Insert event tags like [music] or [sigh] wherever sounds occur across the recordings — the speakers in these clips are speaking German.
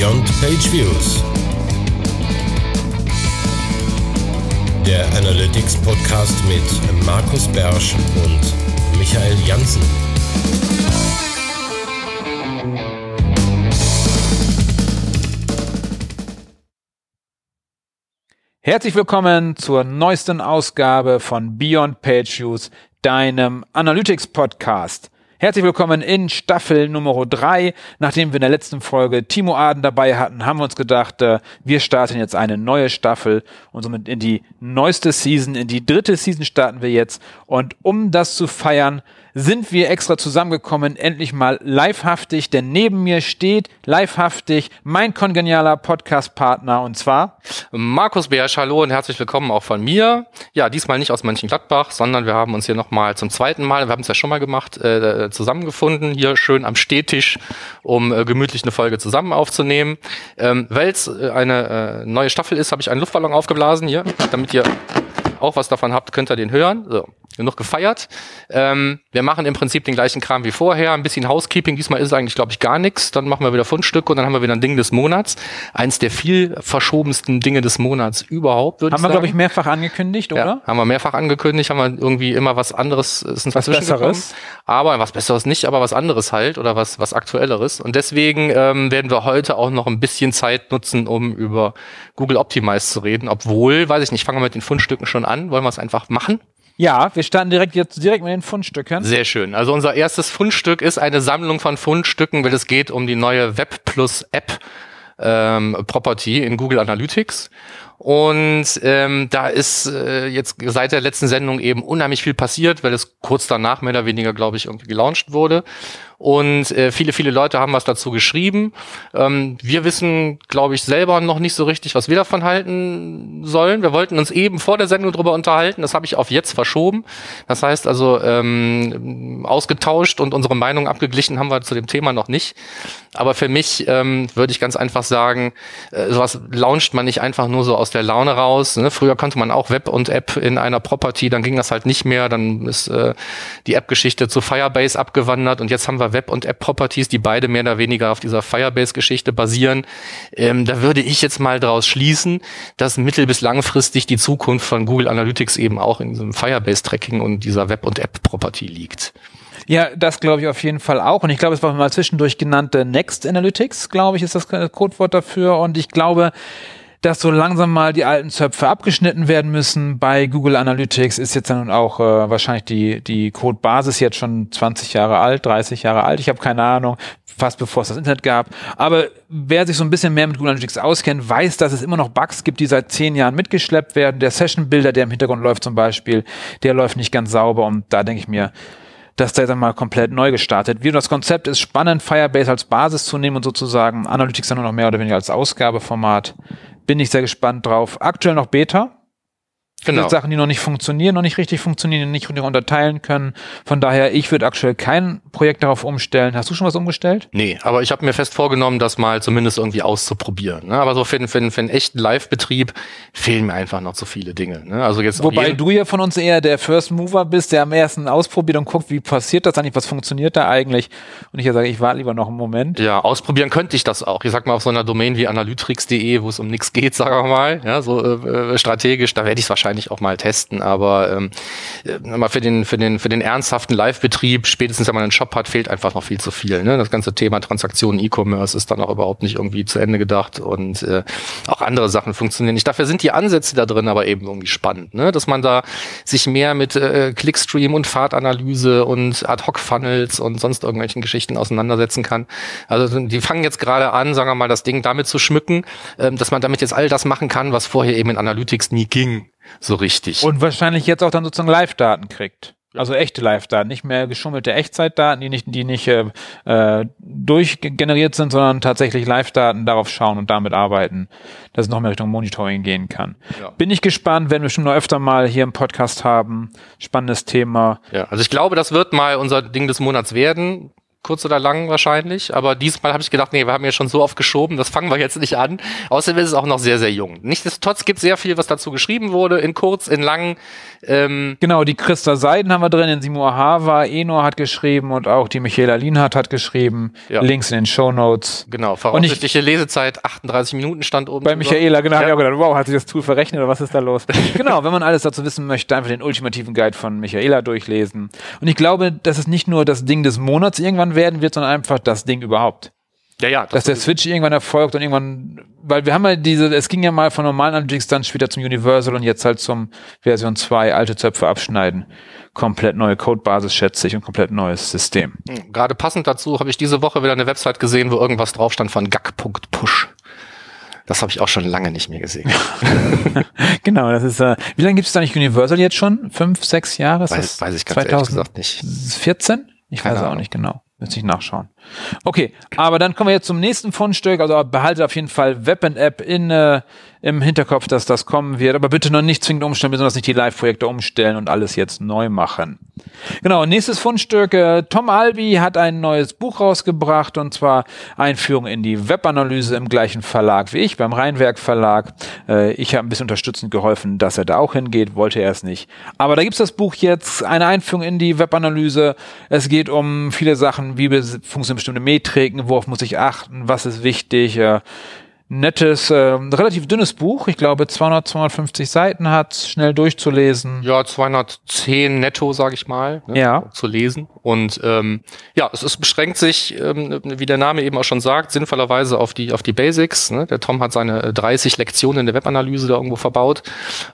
Beyond Page Views. Der Analytics Podcast mit Markus Bersch und Michael Janssen. Herzlich willkommen zur neuesten Ausgabe von Beyond Page Views, deinem Analytics Podcast. Herzlich willkommen in Staffel Nummer 3. Nachdem wir in der letzten Folge Timo Aden dabei hatten, haben wir uns gedacht, äh, wir starten jetzt eine neue Staffel und somit in die neueste Season, in die dritte Season starten wir jetzt. Und um das zu feiern, sind wir extra zusammengekommen, endlich mal livehaftig, denn neben mir steht livehaftig mein kongenialer Podcast-Partner und zwar Markus Beersch, hallo und herzlich willkommen auch von mir. Ja, diesmal nicht aus Mönchengladbach, sondern wir haben uns hier nochmal zum zweiten Mal, wir haben es ja schon mal gemacht, äh, zusammengefunden, hier schön am Stehtisch, um äh, gemütlich eine Folge zusammen aufzunehmen. Ähm, Weil es äh, eine äh, neue Staffel ist, habe ich einen Luftballon aufgeblasen hier, damit ihr auch was davon habt, könnt ihr den hören. So, genug gefeiert. Ähm, wir machen im Prinzip den gleichen Kram wie vorher, ein bisschen Housekeeping. Diesmal ist es eigentlich, glaube ich, gar nichts. Dann machen wir wieder Fundstücke und dann haben wir wieder ein Ding des Monats. Eins der viel verschobensten Dinge des Monats überhaupt, würde ich sagen. Haben wir, glaube ich, mehrfach angekündigt, oder? Ja, haben wir mehrfach angekündigt, haben wir irgendwie immer was anderes, ist uns was Besseres. Aber was Besseres nicht, aber was anderes halt oder was, was Aktuelleres. Und deswegen ähm, werden wir heute auch noch ein bisschen Zeit nutzen, um über Google Optimize zu reden. Obwohl, weiß ich nicht, fangen wir mit den Fundstücken schon an. Wollen wir es einfach machen? Ja, wir starten direkt jetzt direkt mit den Fundstücken. Sehr schön. Also unser erstes Fundstück ist eine Sammlung von Fundstücken, weil es geht um die neue Web Plus App ähm, Property in Google Analytics. Und ähm, da ist äh, jetzt seit der letzten Sendung eben unheimlich viel passiert, weil es kurz danach mehr oder weniger, glaube ich, irgendwie gelauncht wurde. Und äh, viele, viele Leute haben was dazu geschrieben. Ähm, wir wissen, glaube ich, selber noch nicht so richtig, was wir davon halten sollen. Wir wollten uns eben vor der Sendung drüber unterhalten. Das habe ich auf jetzt verschoben. Das heißt also, ähm, ausgetauscht und unsere Meinung abgeglichen haben wir zu dem Thema noch nicht. Aber für mich ähm, würde ich ganz einfach sagen, äh, sowas launcht man nicht einfach nur so aus der Laune raus. Ne? Früher konnte man auch Web und App in einer Property, dann ging das halt nicht mehr. Dann ist äh, die App-Geschichte zu Firebase abgewandert und jetzt haben wir Web- und App-Properties, die beide mehr oder weniger auf dieser Firebase-Geschichte basieren. Ähm, da würde ich jetzt mal daraus schließen, dass mittel- bis langfristig die Zukunft von Google Analytics eben auch in diesem Firebase-Tracking und dieser Web- und App-Property liegt. Ja, das glaube ich auf jeden Fall auch. Und ich glaube, es war mal zwischendurch genannte Next Analytics, glaube ich, ist das Codewort dafür. Und ich glaube, dass so langsam mal die alten Zöpfe abgeschnitten werden müssen. Bei Google Analytics ist jetzt dann auch äh, wahrscheinlich die, die Codebasis jetzt schon 20 Jahre alt, 30 Jahre alt. Ich habe keine Ahnung, fast bevor es das Internet gab. Aber wer sich so ein bisschen mehr mit Google Analytics auskennt, weiß, dass es immer noch Bugs gibt, die seit zehn Jahren mitgeschleppt werden. Der Session Builder, der im Hintergrund läuft zum Beispiel, der läuft nicht ganz sauber. Und da denke ich mir, dass der dann mal komplett neu gestartet wird. Das Konzept ist spannend, Firebase als Basis zu nehmen und sozusagen Analytics dann nur noch mehr oder weniger als Ausgabeformat bin ich sehr gespannt drauf. Aktuell noch Beta. Genau. Sachen, die noch nicht funktionieren, noch nicht richtig funktionieren, nicht unterteilen können. Von daher, ich würde aktuell kein Projekt darauf umstellen. Hast du schon was umgestellt? Nee, aber ich habe mir fest vorgenommen, das mal zumindest irgendwie auszuprobieren. Ne? Aber so für, für, für einen echten Live-Betrieb fehlen mir einfach noch so viele Dinge. Ne? Also jetzt Wobei du ja von uns eher der First Mover bist, der am ersten ausprobiert und guckt, wie passiert das eigentlich, was funktioniert da eigentlich. Und ich ja sage, ich warte lieber noch einen Moment. Ja, ausprobieren könnte ich das auch. Ich sag mal auf so einer Domain wie analytrix.de, wo es um nichts geht, [laughs] sagen wir mal, ja, so äh, strategisch, da werde ich es wahrscheinlich wahrscheinlich auch mal testen, aber ähm, mal für den für den für den ernsthaften Live-Betrieb, spätestens wenn man einen Shop hat, fehlt einfach noch viel zu viel. Ne? Das ganze Thema Transaktionen, E-Commerce ist dann auch überhaupt nicht irgendwie zu Ende gedacht und äh, auch andere Sachen funktionieren nicht. Dafür sind die Ansätze da drin aber eben irgendwie spannend, ne? dass man da sich mehr mit äh, Clickstream und Fahrtanalyse und Ad-Hoc-Funnels und sonst irgendwelchen Geschichten auseinandersetzen kann. Also die fangen jetzt gerade an, sagen wir mal, das Ding damit zu schmücken, ähm, dass man damit jetzt all das machen kann, was vorher eben in Analytics nie ging so richtig. Und wahrscheinlich jetzt auch dann sozusagen Live-Daten kriegt. Also echte Live-Daten, nicht mehr geschummelte Echtzeitdaten, die nicht, die nicht äh, äh, durchgeneriert sind, sondern tatsächlich Live-Daten darauf schauen und damit arbeiten, dass es noch mehr Richtung Monitoring gehen kann. Ja. Bin ich gespannt, werden wir schon noch öfter mal hier im Podcast haben. Spannendes Thema. Ja, also ich glaube, das wird mal unser Ding des Monats werden kurz oder lang wahrscheinlich. Aber diesmal habe ich gedacht, nee, wir haben ja schon so oft geschoben, das fangen wir jetzt nicht an. Außerdem ist es auch noch sehr, sehr jung. Nichtsdestotrotz gibt sehr viel, was dazu geschrieben wurde, in kurz, in lang. Ähm genau, die Christa Seiden haben wir drin, in Simon Hava, Eno hat geschrieben und auch die Michaela Lienhardt hat geschrieben. Ja. Links in den Show Notes. Genau, voraussichtliche Lesezeit 38 Minuten stand oben. Bei Michaela, genau, ja. ich auch gedacht, wow, hat sich das Tool verrechnet oder was ist da los? [laughs] genau, wenn man alles dazu wissen möchte, einfach den ultimativen Guide von Michaela durchlesen. Und ich glaube, dass es nicht nur das Ding des Monats irgendwann werden wird, sondern einfach das Ding überhaupt. Ja, ja. Das dass der Switch irgendwann erfolgt und irgendwann, weil wir haben ja diese, es ging ja mal von normalen Analytics dann später zum Universal und jetzt halt zum Version 2 alte Zöpfe abschneiden. Komplett neue Codebasis, schätze ich, und komplett neues System. Hm, gerade passend dazu habe ich diese Woche wieder eine Website gesehen, wo irgendwas drauf stand von gag.push. Das habe ich auch schon lange nicht mehr gesehen. [laughs] genau, das ist, äh, wie lange gibt es da nicht Universal jetzt schon? Fünf, sechs Jahre? Weiß, weiß ich ganz 2014? ehrlich gesagt nicht. 14? Ich Keine weiß auch nicht genau. Müsste ich nachschauen. Okay, aber dann kommen wir jetzt zum nächsten Fundstück. Also behaltet auf jeden Fall Web-App in, äh, im Hinterkopf, dass das kommen wird. Aber bitte noch nicht zwingend umstellen, besonders nicht die Live-Projekte umstellen und alles jetzt neu machen. Genau, nächstes Fundstück. Äh, Tom Albi hat ein neues Buch rausgebracht und zwar Einführung in die Webanalyse im gleichen Verlag wie ich, beim Rheinwerk Verlag. Äh, ich habe ein bisschen unterstützend geholfen, dass er da auch hingeht, wollte er es nicht. Aber da gibt's das Buch jetzt, eine Einführung in die Webanalyse. Es geht um viele Sachen, wie funktionieren bestimmte Metriken, worauf muss ich achten, was ist wichtig, äh, nettes, äh, relativ dünnes Buch. Ich glaube, 200, 250 Seiten hat, schnell durchzulesen. Ja, 210 netto, sage ich mal, ne, ja. zu lesen. Und ähm, ja, es, es beschränkt sich, ähm, wie der Name eben auch schon sagt, sinnvollerweise auf die auf die Basics. Ne? Der Tom hat seine 30 Lektionen in der Webanalyse da irgendwo verbaut.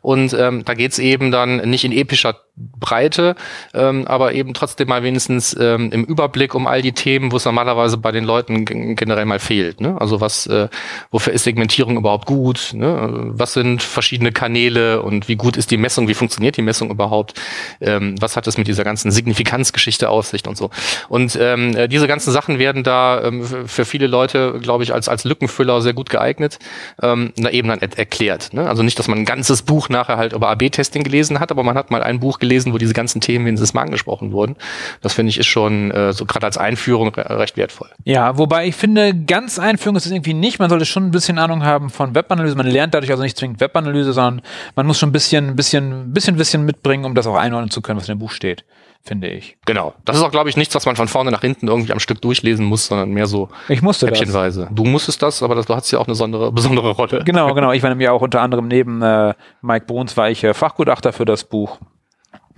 Und ähm, da geht's eben dann nicht in epischer Breite, ähm, aber eben trotzdem mal wenigstens ähm, im Überblick um all die Themen, wo es normalerweise bei den Leuten generell mal fehlt. Ne? Also was, äh, wofür ist Segmentierung überhaupt gut? Ne? Was sind verschiedene Kanäle und wie gut ist die Messung? Wie funktioniert die Messung überhaupt? Ähm, was hat es mit dieser ganzen Signifikanzgeschichte auf sich und so? Und ähm, äh, diese ganzen Sachen werden da ähm, für viele Leute, glaube ich, als als Lückenfüller sehr gut geeignet, ähm, na eben dann erklärt. Ne? Also nicht, dass man ein ganzes Buch nachher halt über AB-Testing gelesen hat, aber man hat mal ein Buch gelesen, wo diese ganzen Themen wenigstens mal angesprochen wurden. Das finde ich ist schon äh, so gerade als Einführung recht wertvoll. Ja, wobei ich finde, ganz Einführung ist es irgendwie nicht. Man sollte schon ein bisschen Ahnung haben von Webanalyse. Man lernt dadurch also nicht zwingend Webanalyse, sondern man muss schon ein bisschen, bisschen, bisschen bisschen mitbringen, um das auch einordnen zu können, was in dem Buch steht finde ich. Genau. Das ist auch, glaube ich, nichts, was man von vorne nach hinten irgendwie am Stück durchlesen muss, sondern mehr so ich musste häppchenweise. Das. Du musstest das, aber das, du hattest ja auch eine besondere, [laughs] besondere Rolle. Genau, genau. Ich war nämlich auch unter anderem neben äh, Mike Bruns war ich äh, Fachgutachter für das Buch.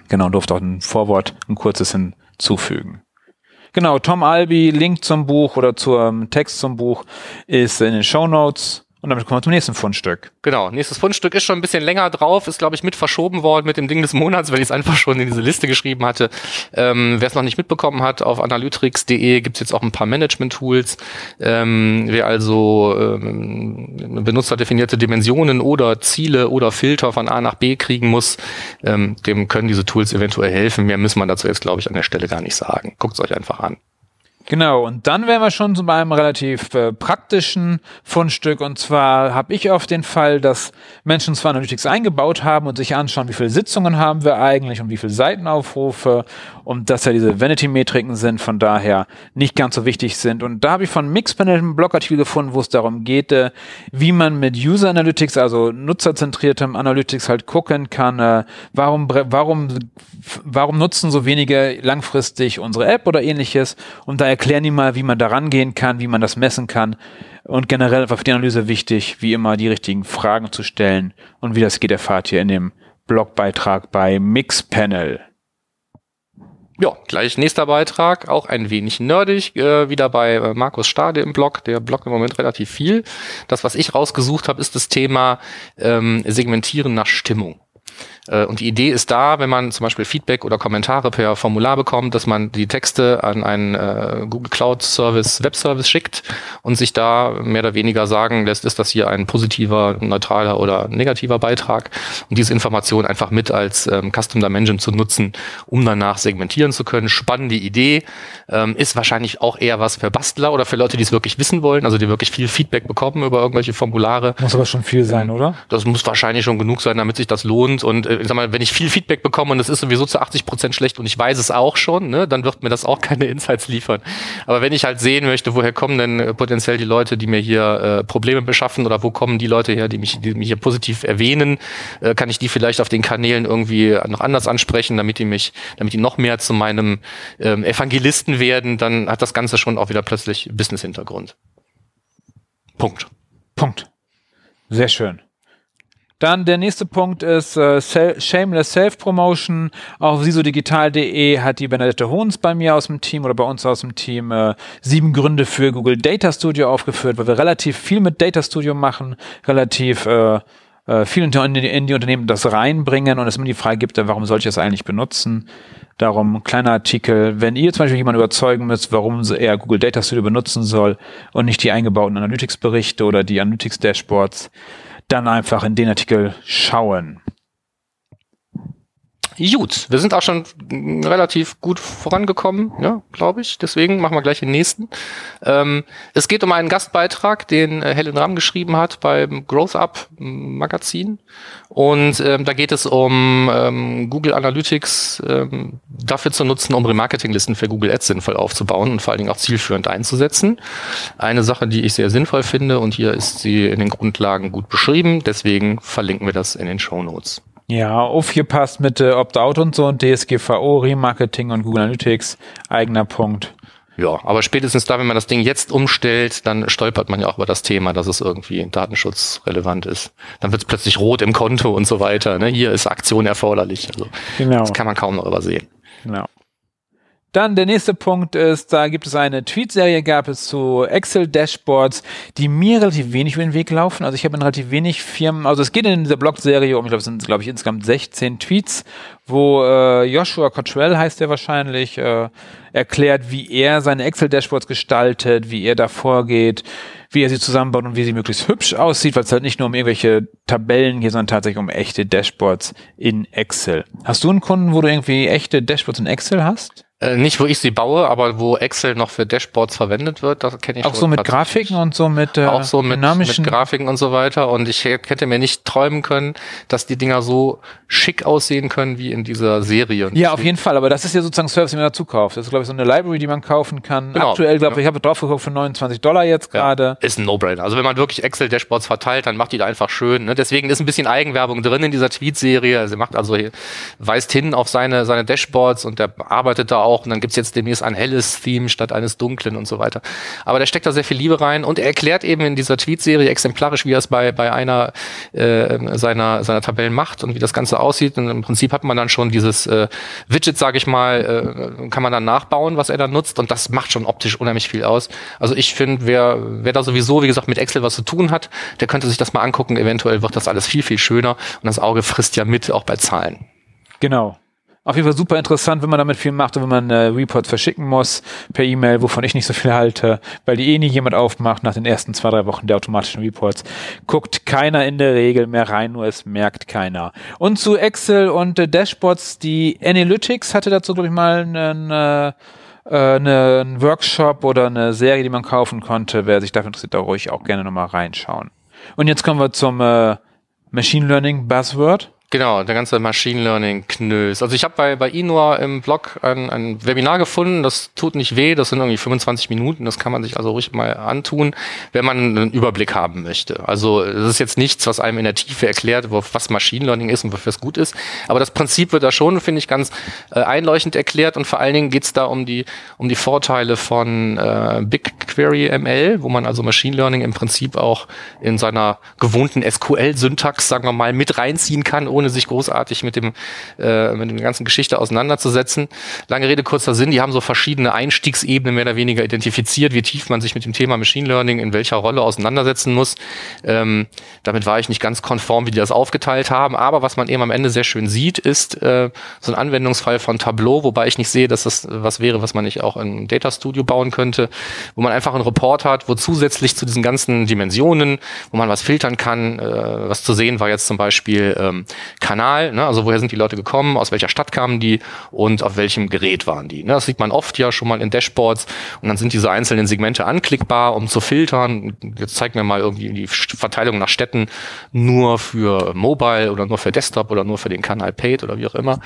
Genau, durfte auch ein Vorwort, ein kurzes hinzufügen. Genau, Tom Albi, Link zum Buch oder zum Text zum Buch ist in den Show Notes. Und damit kommen wir zum nächsten Fundstück. Genau, nächstes Fundstück ist schon ein bisschen länger drauf, ist glaube ich mit verschoben worden mit dem Ding des Monats, weil ich es einfach schon in diese Liste geschrieben hatte. Ähm, wer es noch nicht mitbekommen hat, auf analytics.de gibt's jetzt auch ein paar Management-Tools. Ähm, wer also ähm, benutzerdefinierte Dimensionen oder Ziele oder Filter von A nach B kriegen muss, ähm, dem können diese Tools eventuell helfen. Mehr müssen wir dazu jetzt glaube ich an der Stelle gar nicht sagen. Guckt's euch einfach an. Genau, und dann wären wir schon bei einem relativ äh, praktischen Fundstück. Und zwar habe ich auf den Fall, dass Menschen zwar Analytics eingebaut haben und sich anschauen, wie viele Sitzungen haben wir eigentlich und wie viele Seitenaufrufe und dass ja diese Vanity-Metriken sind, von daher nicht ganz so wichtig sind. Und da habe ich von Mixpanel einen Blogartikel gefunden, wo es darum geht, äh, wie man mit User Analytics, also nutzerzentriertem Analytics halt gucken kann, äh, warum, warum, warum nutzen so wenige langfristig unsere App oder ähnliches. Und da erklären die mal, wie man da rangehen kann, wie man das messen kann. Und generell war für die Analyse wichtig, wie immer die richtigen Fragen zu stellen. Und wie das geht, erfahrt ihr in dem Blogbeitrag bei Mixpanel. Ja, gleich nächster Beitrag, auch ein wenig nerdig, äh, wieder bei äh, Markus Stade im Blog, der bloggt im Moment relativ viel. Das, was ich rausgesucht habe, ist das Thema ähm, Segmentieren nach Stimmung. Äh, und die Idee ist da, wenn man zum Beispiel Feedback oder Kommentare per Formular bekommt, dass man die Texte an einen äh, Google Cloud Service, Webservice schickt und sich da mehr oder weniger sagen lässt, ist das hier ein positiver, neutraler oder negativer Beitrag und diese Information einfach mit als ähm, Custom Dimension zu nutzen, um danach segmentieren zu können. Spannende Idee, ähm, ist wahrscheinlich auch eher was für Bastler oder für Leute, die es wirklich wissen wollen, also die wirklich viel Feedback bekommen über irgendwelche Formulare. Muss aber schon viel sein, oder? Das muss wahrscheinlich schon genug sein, damit sich das lohnt und äh, ich sag mal, wenn ich viel Feedback bekomme und es ist sowieso zu 80 Prozent schlecht und ich weiß es auch schon, ne, dann wird mir das auch keine Insights liefern. Aber wenn ich halt sehen möchte, woher kommen denn äh, potenziell die Leute, die mir hier äh, Probleme beschaffen oder wo kommen die Leute her, die mich, die mich hier positiv erwähnen, äh, kann ich die vielleicht auf den Kanälen irgendwie noch anders ansprechen, damit die mich, damit die noch mehr zu meinem ähm, Evangelisten werden, dann hat das Ganze schon auch wieder plötzlich Business-Hintergrund. Punkt. Punkt. Sehr schön. Dann der nächste Punkt ist äh, Shameless Self-Promotion. Auf sisodigital.de hat die Benedette Hohns bei mir aus dem Team oder bei uns aus dem Team äh, sieben Gründe für Google Data Studio aufgeführt, weil wir relativ viel mit Data Studio machen, relativ äh, äh, viel in die, in die Unternehmen das reinbringen und es immer die Frage gibt, warum soll ich das eigentlich benutzen? Darum kleiner Artikel. Wenn ihr zum Beispiel jemanden überzeugen müsst, warum er Google Data Studio benutzen soll und nicht die eingebauten Analytics-Berichte oder die Analytics-Dashboards, dann einfach in den Artikel schauen. Gut, wir sind auch schon relativ gut vorangekommen, ja, glaube ich. Deswegen machen wir gleich den nächsten. Ähm, es geht um einen Gastbeitrag, den äh, Helen Ram geschrieben hat beim Growth Up Magazin. Und ähm, da geht es um ähm, Google Analytics ähm, dafür zu nutzen, um Remarketinglisten für Google Ads sinnvoll aufzubauen und vor allen Dingen auch zielführend einzusetzen. Eine Sache, die ich sehr sinnvoll finde und hier ist sie in den Grundlagen gut beschrieben. Deswegen verlinken wir das in den Show Notes. Ja, aufgepasst mit äh, Opt-out und so und DSGVO, Remarketing und Google Analytics, eigener Punkt. Ja, aber spätestens da, wenn man das Ding jetzt umstellt, dann stolpert man ja auch über das Thema, dass es irgendwie datenschutzrelevant ist. Dann wird es plötzlich rot im Konto und so weiter. Ne? Hier ist Aktion erforderlich. Also, genau. Das kann man kaum noch übersehen. Genau. Dann der nächste Punkt ist, da gibt es eine Tweet-Serie, gab es zu Excel-Dashboards, die mir relativ wenig über den Weg laufen. Also ich habe in relativ wenig Firmen, also es geht in dieser Blog-Serie um, ich glaube, es sind, glaube ich, insgesamt 16 Tweets, wo äh, Joshua Cottrell heißt der wahrscheinlich, äh, erklärt, wie er seine Excel-Dashboards gestaltet, wie er da vorgeht, wie er sie zusammenbaut und wie sie möglichst hübsch aussieht, weil es halt nicht nur um irgendwelche Tabellen geht, sondern tatsächlich um echte Dashboards in Excel. Hast du einen Kunden, wo du irgendwie echte Dashboards in Excel hast? Äh, nicht, wo ich sie baue, aber wo Excel noch für Dashboards verwendet wird, das kenne ich Auch so mit Grafiken und so mit äh, Auch so mit, mit Grafiken und so weiter. Und ich hätte mir nicht träumen können, dass die Dinger so schick aussehen können wie in dieser Serie. Ja, auf jeden Fall. Aber das ist ja sozusagen Service, den man dazu kauft. Das ist, glaube ich, so eine Library, die man kaufen kann. Genau. Aktuell, glaube ich, ja. ich habe drauf geguckt für 29 Dollar jetzt gerade. Ja, ist ein No-Brainer. Also wenn man wirklich Excel-Dashboards verteilt, dann macht die da einfach schön. Ne? Deswegen ist ein bisschen Eigenwerbung drin in dieser Tweet-Serie. Also macht also, weist hin auf seine, seine Dashboards und der arbeitet da auch. Und dann gibt's jetzt demnächst ein helles Theme statt eines dunklen und so weiter. Aber der steckt da sehr viel Liebe rein und er erklärt eben in dieser Tweet-Serie exemplarisch, wie er es bei, bei einer äh, seiner, seiner Tabellen macht und wie das Ganze aussieht. Und im Prinzip hat man dann schon dieses äh, Widget, sage ich mal, äh, kann man dann nachbauen, was er da nutzt und das macht schon optisch unheimlich viel aus. Also ich finde, wer, wer da sowieso, wie gesagt, mit Excel was zu tun hat, der könnte sich das mal angucken. Eventuell wird das alles viel, viel schöner und das Auge frisst ja mit, auch bei Zahlen. Genau auf jeden Fall super interessant, wenn man damit viel macht und wenn man äh, Reports verschicken muss per E-Mail, wovon ich nicht so viel halte, weil die eh nie jemand aufmacht nach den ersten zwei, drei Wochen der automatischen Reports. Guckt keiner in der Regel mehr rein, nur es merkt keiner. Und zu Excel und äh, Dashboards, die Analytics hatte dazu, glaube ich, mal einen äh, eine, einen Workshop oder eine Serie, die man kaufen konnte. Wer sich dafür interessiert, da ruhig auch gerne nochmal reinschauen. Und jetzt kommen wir zum äh, Machine Learning Buzzword. Genau, der ganze Machine Learning Knös. Also ich habe bei, bei Inua im Blog ein, ein Webinar gefunden, das tut nicht weh, das sind irgendwie 25 Minuten, das kann man sich also ruhig mal antun, wenn man einen Überblick haben möchte. Also es ist jetzt nichts, was einem in der Tiefe erklärt, was Machine Learning ist und wofür es gut ist, aber das Prinzip wird da schon, finde ich, ganz äh, einleuchtend erklärt und vor allen Dingen geht es da um die, um die Vorteile von äh, BigQuery ML, wo man also Machine Learning im Prinzip auch in seiner gewohnten SQL-Syntax, sagen wir mal, mit reinziehen kann, ohne sich großartig mit dem äh, mit der ganzen Geschichte auseinanderzusetzen. Lange Rede, kurzer Sinn, die haben so verschiedene Einstiegsebenen mehr oder weniger identifiziert, wie tief man sich mit dem Thema Machine Learning in welcher Rolle auseinandersetzen muss. Ähm, damit war ich nicht ganz konform, wie die das aufgeteilt haben, aber was man eben am Ende sehr schön sieht, ist äh, so ein Anwendungsfall von Tableau, wobei ich nicht sehe, dass das was wäre, was man nicht auch in Data Studio bauen könnte, wo man einfach einen Report hat, wo zusätzlich zu diesen ganzen Dimensionen, wo man was filtern kann, äh, was zu sehen war jetzt zum Beispiel ähm, Kanal, ne? also woher sind die Leute gekommen, aus welcher Stadt kamen die und auf welchem Gerät waren die. Ne? Das sieht man oft ja schon mal in Dashboards und dann sind diese einzelnen Segmente anklickbar, um zu filtern. Jetzt zeigt mir mal irgendwie die Verteilung nach Städten nur für Mobile oder nur für Desktop oder nur für den Kanal Paid oder wie auch immer.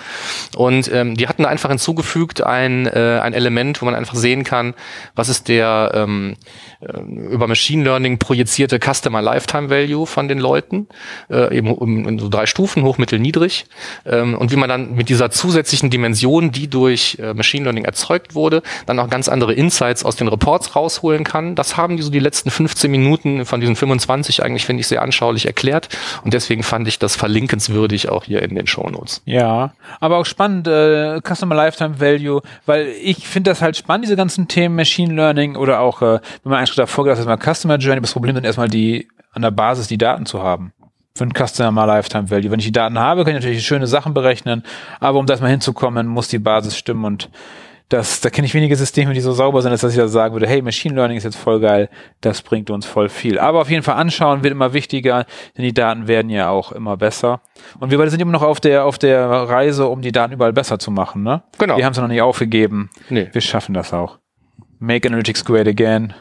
Und ähm, die hatten einfach hinzugefügt ein, äh, ein Element, wo man einfach sehen kann, was ist der ähm, äh, über Machine Learning projizierte Customer Lifetime Value von den Leuten, äh, eben in so drei Stufen, hoch, mittel, niedrig. Ähm, und wie man dann mit dieser zusätzlichen Dimension, die durch äh, Machine Learning erzeugt wurde, dann auch ganz andere Insights aus den Reports rausholen kann. Das haben die so die letzten 15 Minuten von diesen 25 eigentlich, finde ich, sehr anschaulich erklärt. Und deswegen fand ich das verlinkenswürdig auch hier in den Show Notes. Ja, aber auch spannend, äh, Customer Lifetime Value, weil ich finde das halt spannend, diese ganzen Themen Machine Learning oder auch, äh, wenn man Schritt davor geht, erstmal Customer Journey, das Problem sind erstmal die, an der Basis die Daten zu haben für ein Customer Lifetime Value. Wenn ich die Daten habe, kann ich natürlich schöne Sachen berechnen, aber um da erstmal hinzukommen, muss die Basis stimmen und das, da kenne ich wenige Systeme, die so sauber sind, dass ich da sagen würde, hey, Machine Learning ist jetzt voll geil, das bringt uns voll viel. Aber auf jeden Fall anschauen wird immer wichtiger, denn die Daten werden ja auch immer besser. Und wir beide sind immer noch auf der, auf der Reise, um die Daten überall besser zu machen, ne? Genau. Wir haben es noch nicht aufgegeben. Nee. Wir schaffen das auch. Make Analytics great again.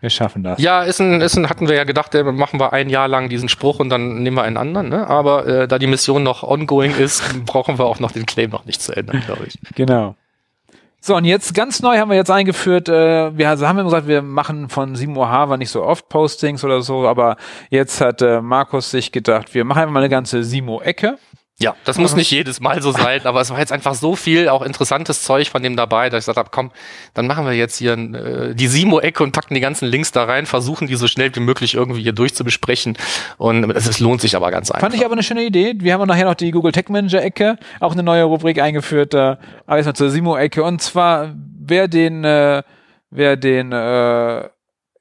Wir schaffen das. Ja, ist ein, ist ein, hatten wir ja gedacht, äh, machen wir ein Jahr lang diesen Spruch und dann nehmen wir einen anderen. Ne? Aber äh, da die Mission noch ongoing ist, [laughs] brauchen wir auch noch den Claim noch nicht zu ändern, glaube ich. Genau. So, und jetzt ganz neu haben wir jetzt eingeführt, äh, wir also haben gesagt, wir machen von 7 Uhr Harvard nicht so oft Postings oder so, aber jetzt hat äh, Markus sich gedacht, wir machen einfach mal eine ganze Simo-Ecke. Ja, das muss nicht jedes Mal so sein, aber es war jetzt einfach so viel auch interessantes Zeug von dem dabei, dass ich gesagt habe, komm, dann machen wir jetzt hier äh, die Simo-Ecke und packen die ganzen Links da rein, versuchen die so schnell wie möglich irgendwie hier durchzubesprechen und es, lohnt sich aber ganz einfach. Fand ich aber eine schöne Idee. Wir haben nachher noch die Google Tech Manager Ecke, auch eine neue Rubrik eingeführt, äh, aber erstmal zur Simo-Ecke und zwar, wer den, äh, wer den äh,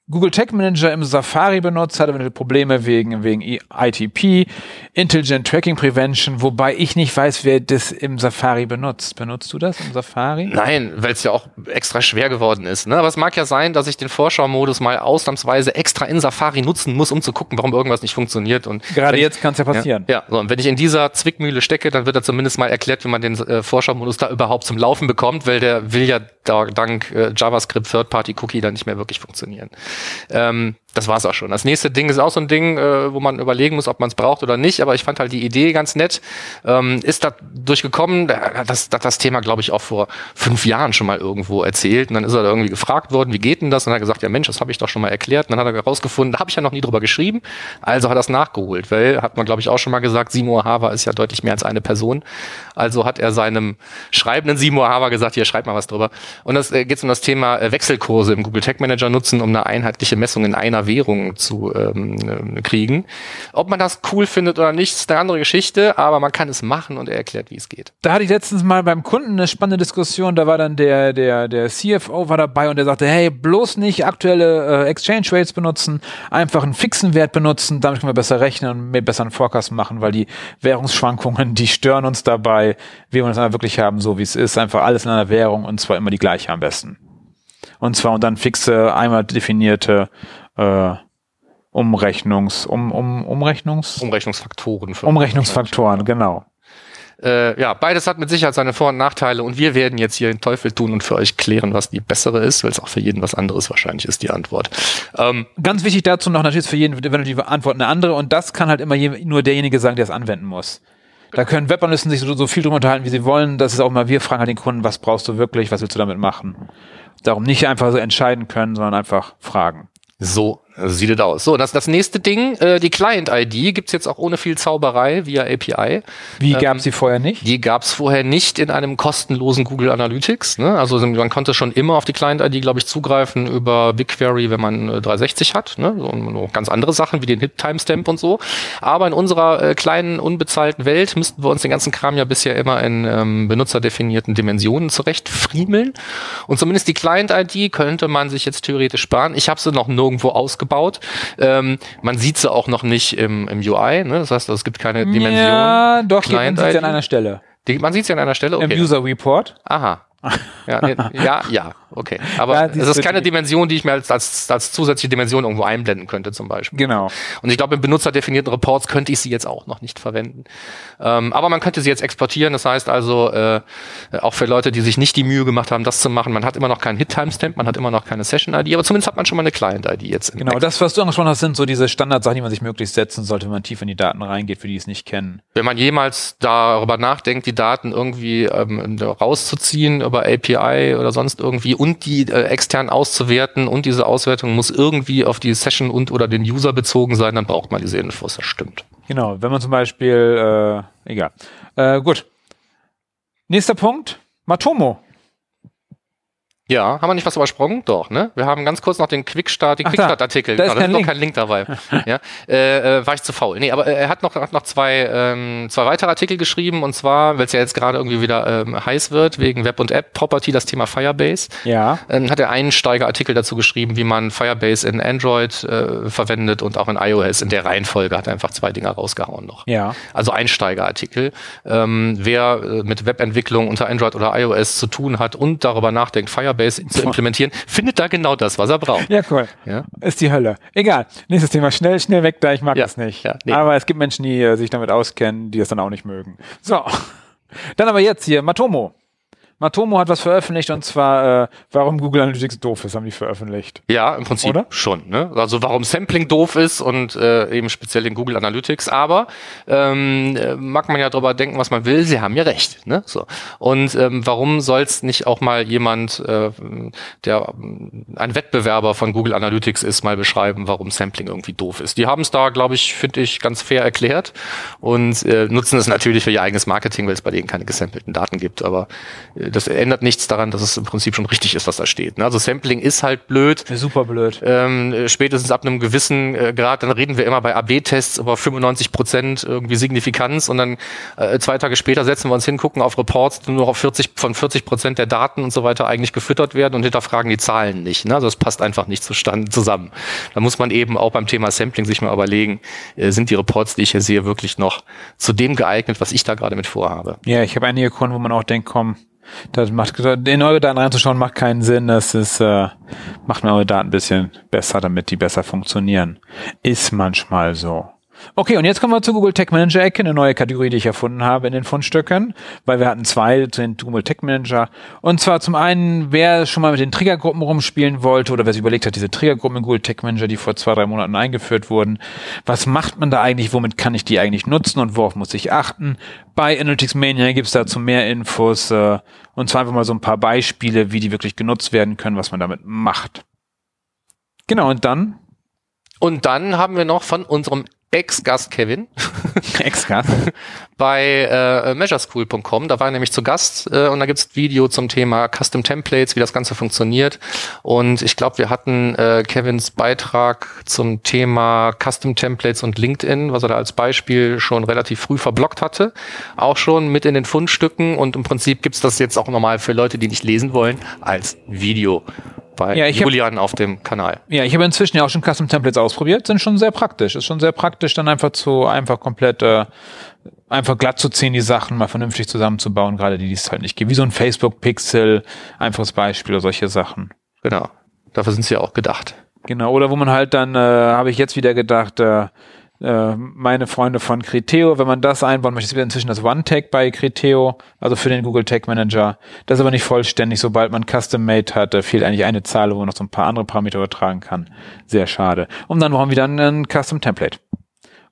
Google Tech Manager im Safari benutzt, hatte Probleme wegen, wegen ITP, Intelligent Tracking Prevention, wobei ich nicht weiß, wer das im Safari benutzt. Benutzt du das im Safari? Nein, weil es ja auch extra schwer geworden ist. Ne? Aber es mag ja sein, dass ich den Vorschau-Modus mal ausnahmsweise extra in Safari nutzen muss, um zu gucken, warum irgendwas nicht funktioniert. Und Gerade jetzt kann es ja passieren. Ja, ja so, und wenn ich in dieser Zwickmühle stecke, dann wird da zumindest mal erklärt, wie man den äh, Vorschau-Modus da überhaupt zum Laufen bekommt, weil der will ja da, dank äh, JavaScript Third-Party-Cookie dann nicht mehr wirklich funktionieren. Ähm, das war's auch schon. Das nächste Ding ist auch so ein Ding, äh, wo man überlegen muss, ob man es braucht oder nicht. Aber ich fand halt die Idee ganz nett. Ähm, ist da durchgekommen. Das, das, das Thema, glaube ich, auch vor fünf Jahren schon mal irgendwo erzählt. Und dann ist er da irgendwie gefragt worden, wie geht denn das? Und er hat gesagt, ja Mensch, das habe ich doch schon mal erklärt. Und dann hat er herausgefunden, da habe ich ja noch nie drüber geschrieben. Also hat er es nachgeholt. Weil, hat man, glaube ich, auch schon mal gesagt, Seymour Hava ist ja deutlich mehr als eine Person. Also hat er seinem schreibenden Seymour Hava gesagt, hier, schreib mal was drüber. Und das äh, geht um das Thema äh, Wechselkurse im Google Tech Manager nutzen, um eine einheitliche Messung in einer Währung zu ähm, äh, kriegen. Ob man das cool findet oder nicht, ist eine andere Geschichte, aber man kann es machen und er erklärt, wie es geht. Da hatte ich letztens mal beim Kunden eine spannende Diskussion, da war dann der, der, der CFO war dabei und der sagte, hey, bloß nicht aktuelle äh, Exchange Rates benutzen, einfach einen fixen Wert benutzen, damit können wir besser rechnen und mehr besseren Forecast machen, weil die Währungsschwankungen, die stören uns dabei. Wir wollen einfach wirklich haben, so wie es ist, einfach alles in einer Währung und zwar immer die gleiche am besten. Und zwar und dann fixe, einmal definierte äh, Umrechnungs, um, um, Umrechnungs? Umrechnungsfaktoren. Für Umrechnungsfaktoren, genau. Äh, ja, beides hat mit Sicherheit seine Vor- und Nachteile und wir werden jetzt hier den Teufel tun und für euch klären, was die bessere ist, weil es auch für jeden was anderes wahrscheinlich ist, die Antwort. Ähm, Ganz wichtig dazu noch natürlich ist für jeden wenn die Antwort eine andere und das kann halt immer je, nur derjenige sagen, der es anwenden muss. Da können Webanalysten sich so, so viel drüber unterhalten, wie sie wollen. Das ist auch mal, wir fragen halt den Kunden, was brauchst du wirklich, was willst du damit machen? Darum nicht einfach so entscheiden können, sondern einfach fragen. So sieht es aus. So, das, das nächste Ding, äh, die Client-ID gibt's jetzt auch ohne viel Zauberei via API. Wie ähm, gab's sie vorher nicht? Die gab's vorher nicht in einem kostenlosen Google Analytics. Ne? Also man konnte schon immer auf die Client-ID, glaube ich, zugreifen über BigQuery, wenn man äh, 360 hat. Ne? So, noch ganz andere Sachen wie den Hit-Timestamp und so. Aber in unserer äh, kleinen, unbezahlten Welt müssten wir uns den ganzen Kram ja bisher immer in ähm, benutzerdefinierten Dimensionen zurechtfriemeln. Und zumindest die Client-ID könnte man sich jetzt theoretisch sparen. Ich habe sie noch nirgendwo ausgebaut aufgebaut. Ähm, man sieht sie auch noch nicht im, im UI, ne? das heißt, es gibt keine Dimension. Ja, doch, man sieht sie an einer Stelle. Die, man sieht sie an einer Stelle, okay. Im User Report. Aha. Ja, ja, ja. [laughs] okay. Aber Ja, es ist keine Dimension, die ich mir als, als, als zusätzliche Dimension irgendwo einblenden könnte, zum Beispiel. Genau. Und ich glaube, in benutzerdefinierten Reports könnte ich sie jetzt auch noch nicht verwenden. Ähm, aber man könnte sie jetzt exportieren. Das heißt also, äh, auch für Leute, die sich nicht die Mühe gemacht haben, das zu machen, man hat immer noch keinen Hit-Timestamp, man hat immer noch keine Session-ID, aber zumindest hat man schon mal eine Client-ID jetzt. im Genau, das, was du angesprochen hast, sind so diese Standardsachen, die man sich möglichst setzen sollte, wenn man tief in die Daten reingeht, für die es nicht kennen. Wenn man jemals darüber nachdenkt, die Daten irgendwie ähm, rauszuziehen über API oder sonst irgendwie und die äh, extern auszuwerten und diese Auswertung muss irgendwie auf die Session und oder den User bezogen sein, dann braucht man diese Infos, das stimmt. Genau, wenn man zum Beispiel, äh, egal. Äh, gut. Nächster Punkt, Matomo. Ja, haben wir nicht was übersprungen? Doch, ne? Wir haben ganz kurz noch den Quickstart, den Ach, da. Quickstart-Artikel. Da ist Genau, da kein ist noch kein Link dabei. [laughs] ja, äh, äh, war ich zu faul. Nee, aber äh, er hat noch, hat noch zwei, ähm, zwei weitere Artikel geschrieben und zwar, weil es ja jetzt gerade irgendwie wieder ähm, heiß wird, wegen Web- und App-Property, das Thema Firebase. Ja. Dann hat er einen Steigerartikel dazu geschrieben, wie man Firebase in Android äh, verwendet und auch in iOS. In der Reihenfolge hat er einfach zwei Dinger rausgehauen noch. Ja. Also Einsteigerartikel. Ähm, wer äh, mit Webentwicklung unter Android oder iOS zu tun hat und darüber nachdenkt, Firebase zu implementieren, findet da genau das, was er braucht. Ja, cool. Ja. Ist die Hölle. Egal. Nächstes Thema. Schnell, schnell weg da. Ich mag Ja, das nicht. ja, nee. Aber es gibt Menschen, die äh, sich damit auskennen, die das dann auch nicht mögen. So. Dann aber jetzt hier, Matomo. Matomo hat was veröffentlicht und zwar, äh, warum Google Analytics doof ist, haben die veröffentlicht. Ja, im Prinzip Oder? schon. Ne? Also warum Sampling doof ist und äh, eben speziell in Google Analytics. Aber ähm, äh, mag man ja drüber denken, was man will. Sie haben ja recht. Ne? So. Und ähm, warum soll es nicht auch mal jemand, äh, der ähm, ein Wettbewerber von Google Analytics ist, mal beschreiben, warum Sampling irgendwie doof ist? Die haben es da, glaube ich, finde ich, ganz fair erklärt und äh, nutzen es natürlich für ihr eigenes Marketing, weil es bei denen keine gesampelten Daten gibt. Aber äh, das ändert nichts daran, dass es im Prinzip schon richtig ist, was da steht. Ne? Also Sampling ist halt blöd. Super blöd. Ähm, äh, spätestens ab einem gewissen äh, Grad, dann reden wir immer bei AB-Tests über 95 Prozent irgendwie Signifikanz und dann äh, zwei Tage später setzen wir uns hin, gucken auf Reports, die nur auf 40 von 40 Prozent der Daten und so weiter eigentlich gefüttert werden und hinterfragen die Zahlen nicht. Ne? Also das passt einfach nicht zustand, zusammen. Da muss man eben auch beim Thema Sampling sich mal überlegen, äh, sind die Reports, die ich hier sehe, wirklich noch zu dem geeignet, was ich da gerade mit vorhabe. Ja, ich habe einige Kunden, wo man auch denkt, komm, das macht in eure Daten reinzuschauen, macht keinen Sinn. Das ist, äh, macht eure Daten ein bisschen besser, damit die besser funktionieren. Ist manchmal so. Okay, und jetzt kommen wir zur Google Tech Manager Ecke, eine neue Kategorie, die ich erfunden habe in den Fundstücken, weil wir hatten zwei zu den Google Tech Manager. Und zwar zum einen, wer schon mal mit den Triggergruppen rumspielen wollte oder wer sich überlegt hat, diese Triggergruppen in Google Tech Manager, die vor zwei, drei Monaten eingeführt wurden, was macht man da eigentlich, womit kann ich die eigentlich nutzen und worauf muss ich achten? Bei Analytics Mania gibt's dazu mehr Infos äh, und zwar einfach mal so ein paar Beispiele, wie die wirklich genutzt werden können, was man damit macht. Genau, und dann Und dann haben wir noch von unserem Ex-Gast Kevin [laughs] Ex-Gast. [laughs] bei äh, measureschool.com. Da war er nämlich zu Gast äh, und da gibt's Video zum Thema Custom Templates, wie das Ganze funktioniert. Und ich glaube, wir hatten äh, Kevins Beitrag zum Thema Custom Templates und LinkedIn, was er da als Beispiel schon relativ früh verblockt hatte, auch schon mit in den Fundstücken. Und im Prinzip gibt's das jetzt auch nochmal für Leute, die nicht lesen wollen, als Video bei Ja, ich hab- Julian auf dem Kanal. Ja, ich habe inzwischen ja auch schon Custom Templates ausprobiert, sind schon sehr praktisch. Ist schon sehr praktisch, dann einfach zu, einfach komplett, äh, einfach glatt zu ziehen, die Sachen mal vernünftig zusammenzubauen, gerade die, die es halt nicht gibt. Wie so ein Facebook-Pixel, einfaches Beispiel oder solche Sachen. Genau. Dafür sind sie ja auch gedacht. Genau, oder wo man halt dann, äh, habe ich jetzt wieder gedacht, äh, äh, meine Freunde von Criteo, wenn man das einbauen möchte, ist inzwischen das One-Tag bei Criteo, also für den Google Tag Manager. Das ist aber nicht vollständig, sobald man Custom-Made hat, fehlt eigentlich eine Zahl, wo man noch so ein paar andere Parameter übertragen kann. Sehr schade. Und dann brauchen wir dann ein Custom-Template.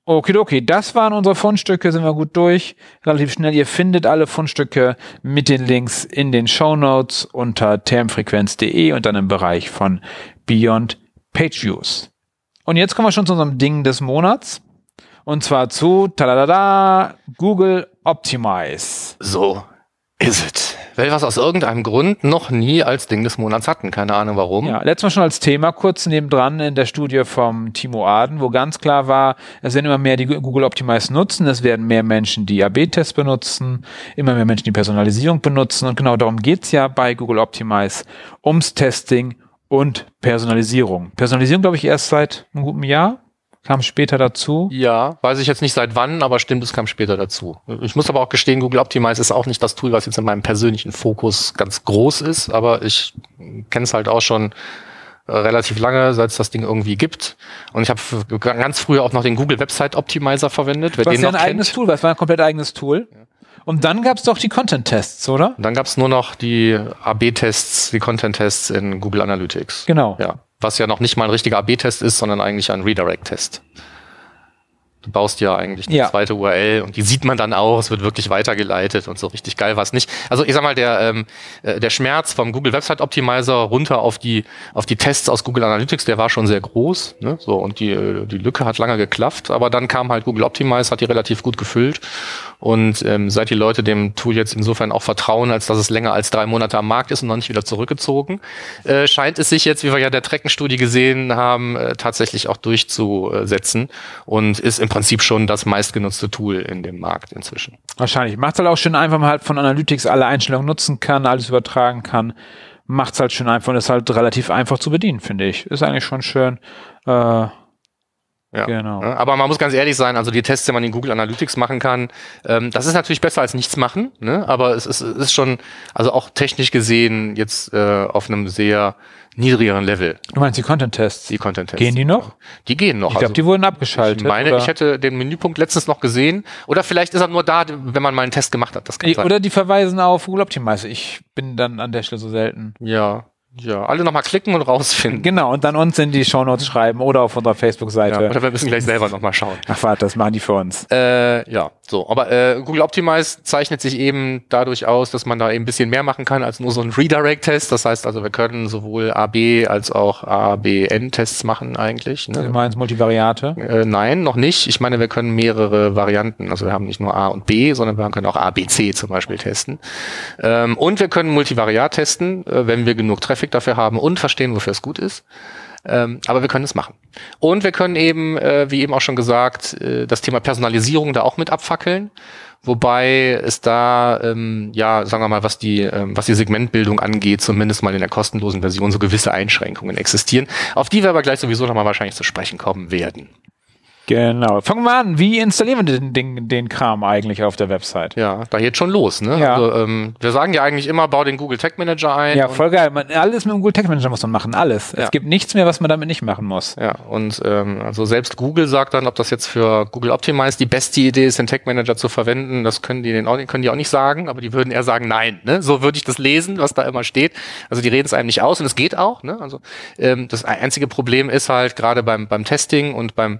Okidoki, das waren unsere Fundstücke, sind wir gut durch. Relativ schnell. Ihr findet alle Fundstücke mit den Links in den Show Notes unter termfrequenz.de und dann im Bereich von Beyond Page Views. Und jetzt kommen wir schon zu unserem Ding des Monats. Und zwar zu taladada, Google Optimize. So ist es. Weil wir es aus irgendeinem Grund noch nie als Ding des Monats hatten. Keine Ahnung warum. Ja, letztes Mal schon als Thema kurz nebendran in der Studie vom Timo Aden, wo ganz klar war, es werden immer mehr die Google Optimize nutzen, es werden mehr Menschen die AB-Tests benutzen, immer mehr Menschen die Personalisierung benutzen und genau darum geht's ja bei Google Optimize, ums Testing und Personalisierung. Personalisierung glaube ich erst seit einem guten Jahr, Kam später dazu. Ja, weiß ich jetzt nicht seit wann, aber stimmt, es kam später dazu. Ich muss aber auch gestehen, Google Optimize ist auch nicht das Tool, was jetzt in meinem persönlichen Fokus ganz groß ist, aber ich kenne es halt auch schon äh, relativ lange, seit es das Ding irgendwie gibt. Und ich habe ganz früher auch noch den Google Website Optimizer verwendet. Wer den ja ein eigenes kennt. Tool, was war ein komplett eigenes Tool. Und dann gab es doch die Content-Tests, oder? Und dann gab's nur noch die AB-Tests, die Content-Tests in Google Analytics. Genau. Ja. Was ja noch nicht mal ein richtiger AB-Test ist, sondern eigentlich ein Redirect-Test. Du baust ja eigentlich eine Ja. zweite URL und die sieht man dann auch, es wird wirklich weitergeleitet und so richtig geil war es nicht. Also ich sag mal, der, ähm, äh, der Schmerz vom Google Website Optimizer runter auf die, auf die Tests aus Google Analytics, der war schon sehr groß. Ne? So, und die, äh, die Lücke hat lange geklafft, aber dann kam halt Google Optimize, hat die relativ gut gefüllt. Und ähm, seit die Leute dem Tool jetzt insofern auch vertrauen, als dass es länger als drei Monate am Markt ist und noch nicht wieder zurückgezogen, äh, scheint es sich jetzt, wie wir ja der Treckenstudie gesehen haben, äh, tatsächlich auch durchzusetzen und ist im Prinzip schon das meistgenutzte Tool in dem Markt inzwischen. Wahrscheinlich. Macht halt auch schön einfach, man halt von Analytics alle Einstellungen nutzen kann, alles übertragen kann. Macht's halt schön einfach und ist halt relativ einfach zu bedienen, finde ich. Ist eigentlich schon schön. Äh, Ja. Genau. Aber man muss ganz ehrlich sein, also die Tests, die man in Google Analytics machen kann, ähm, das ist natürlich besser als nichts machen, ne? aber es ist, es ist schon, also auch technisch gesehen jetzt äh, auf einem sehr niedrigeren Level, du meinst die Content-Tests? die Content-Tests. Gehen die noch? Die gehen noch. Ich glaube, also, die wurden abgeschaltet. ich meine, oder? ich hätte den Menüpunkt letztens noch gesehen. Oder vielleicht ist er nur da, wenn man mal einen Test gemacht hat. Das kann sein. Oder die verweisen auf Google Optimize. Ich bin dann an der Stelle so selten. Ja, ja. Alle nochmal klicken und rausfinden. Genau, und dann uns in die Shownotes schreiben oder auf unserer Ja, Facebook-Seite. oder wir müssen gleich selber nochmal schauen. Ach warte, das machen die für uns. Äh, ja, so. Aber äh, Google Optimize zeichnet sich eben dadurch aus, dass man da eben ein bisschen mehr machen kann als nur so ein Redirect-Test. Das heißt also, wir können sowohl AB als auch ABN-Tests machen eigentlich. Du Ne? meinst Multivariate? Äh, nein, noch nicht. Ich meine, wir können mehrere Varianten. Also wir haben nicht nur A und B, sondern wir können auch A, B, C zum Beispiel testen. Ähm, und wir können Multivariat testen, äh, wenn wir genug Traffic dafür haben und verstehen, wofür es gut ist. Ähm, aber wir können es machen. Und wir können eben, äh, wie eben auch schon gesagt, äh, das Thema Personalisierung da auch mit abfackeln. Wobei es da, ähm, ja, sagen wir mal, was die, ähm, was die Segmentbildung angeht, zumindest mal in der kostenlosen Version so gewisse Einschränkungen existieren, auf die wir aber gleich sowieso nochmal wahrscheinlich zu sprechen kommen werden. Genau. Fangen wir an. Wie installieren wir den, den, den Kram eigentlich auf der Website? Ja, da geht schon los, ne? Ja. Also, ähm, wir sagen ja eigentlich immer, bau den Google Tag Manager ein. Ja, voll geil. Man, alles mit dem Google Tag Manager muss man machen. Alles. Ja. Es gibt nichts mehr, was man damit nicht machen muss. ja, und ähm, also selbst Google sagt dann, ob das jetzt für Google Optimize die beste Idee ist, den Tag Manager zu verwenden, das können die, den auch, können die auch nicht sagen, aber die würden eher sagen, nein, ne? So würde ich das lesen, was da immer steht. Also die reden es einem nicht aus und es geht auch, ne? Also ähm, das einzige Problem ist halt gerade beim, beim Testing und beim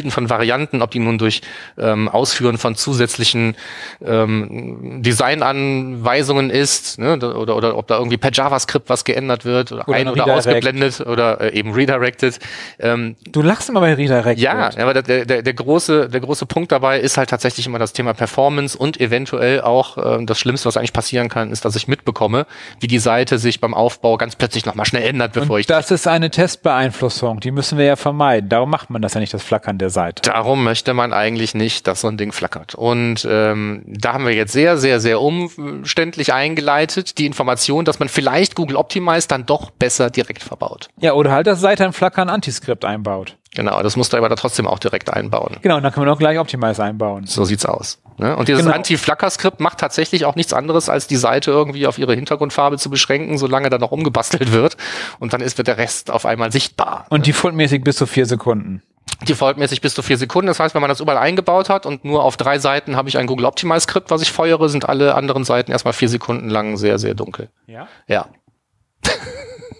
Bilden von Varianten, ob die nun durch ähm, Ausführen von zusätzlichen ähm, Designanweisungen ist, ne? oder, oder ob da irgendwie per JavaScript was geändert wird oder, Oder ein- oder Redirect. ausgeblendet oder äh, eben redirected. Ähm, Du lachst immer bei Redirect. ja, aber der, der, der, große, der große Punkt dabei ist halt tatsächlich immer das Thema Performance und eventuell auch äh, das Schlimmste, was eigentlich passieren kann, ist, dass ich mitbekomme, wie die Seite sich beim Aufbau ganz plötzlich nochmal schnell ändert, bevor ich Und das ist eine Testbeeinflussung. Die müssen wir ja vermeiden. Darum macht man das ja nicht, das Flackern der Seite. Darum möchte man eigentlich nicht, dass so ein Ding flackert. Und ähm, da haben wir jetzt sehr, sehr, sehr umständlich eingeleitet, die Information, dass man vielleicht Google Optimize dann doch besser direkt verbaut. Ja, oder halt das Seite ein Flackern Antiskript einbaut. Genau, das musst du aber da trotzdem auch direkt einbauen. Genau, und dann können wir noch gleich Optimize einbauen. So sieht's aus. Ne? Und dieses Genau. Anti-Flacker-Skript macht tatsächlich auch nichts anderes, als die Seite irgendwie auf ihre Hintergrundfarbe zu beschränken, solange da noch umgebastelt wird. Und dann ist wird der Rest auf einmal sichtbar. Und defaultmäßig bis zu vier Sekunden. Defaultmäßig bis zu vier Sekunden. Das heißt, wenn man das überall eingebaut hat und nur auf drei Seiten habe ich ein Google Optimize Skript, was ich feuere, sind alle anderen Seiten erstmal vier Sekunden lang sehr, sehr dunkel. Ja? Ja. [laughs]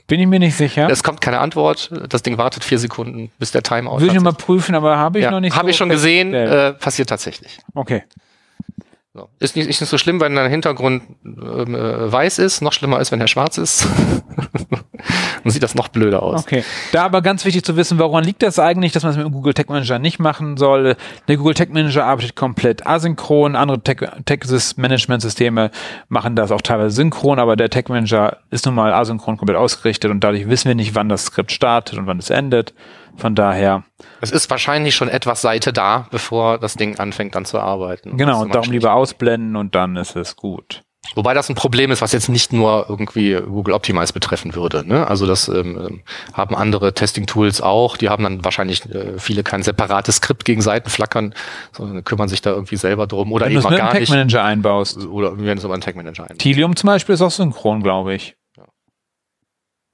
Bin ich mir nicht sicher. Es kommt keine Antwort. Das Ding wartet vier Sekunden, bis der Timeout Würde ich mal prüfen, aber habe ich ja, noch nicht Habe so ich schon gesehen, äh, passiert tatsächlich. Okay. So. Ist, nicht, ist nicht so schlimm, wenn der Hintergrund ähm, äh, weiß ist. Noch schlimmer ist, wenn er schwarz ist. [laughs] [laughs] Dann sieht das noch blöder aus. Okay. Da aber ganz wichtig zu wissen, woran liegt das eigentlich, dass man es mit dem Google Tag Manager nicht machen soll? Der Google Tag Manager arbeitet komplett asynchron. Andere Tag-Management-Systeme machen das auch teilweise synchron, aber der Tag Manager ist nun mal asynchron komplett ausgerichtet und dadurch wissen wir nicht, wann das Skript startet und wann es endet. Von daher, Es ist wahrscheinlich schon etwas Seite da, bevor das Ding anfängt dann zu arbeiten. Das genau, ist und darum lieber ausblenden und dann ist es gut. Wobei das ein Problem ist, was jetzt nicht nur irgendwie Google Optimize betreffen würde. Ne? Also das ähm, ähm haben andere Testing-Tools auch. Die haben dann wahrscheinlich äh, viele kein separates Skript gegen Seiten flackern, sondern kümmern sich da irgendwie selber drum. Oder Wenn eben du es mit gar einem nicht. Tag-Manager einbaust. Oder wenn es aber einen Tag-Manager einbaut. Tilium zum Beispiel ist auch synchron, glaube ich.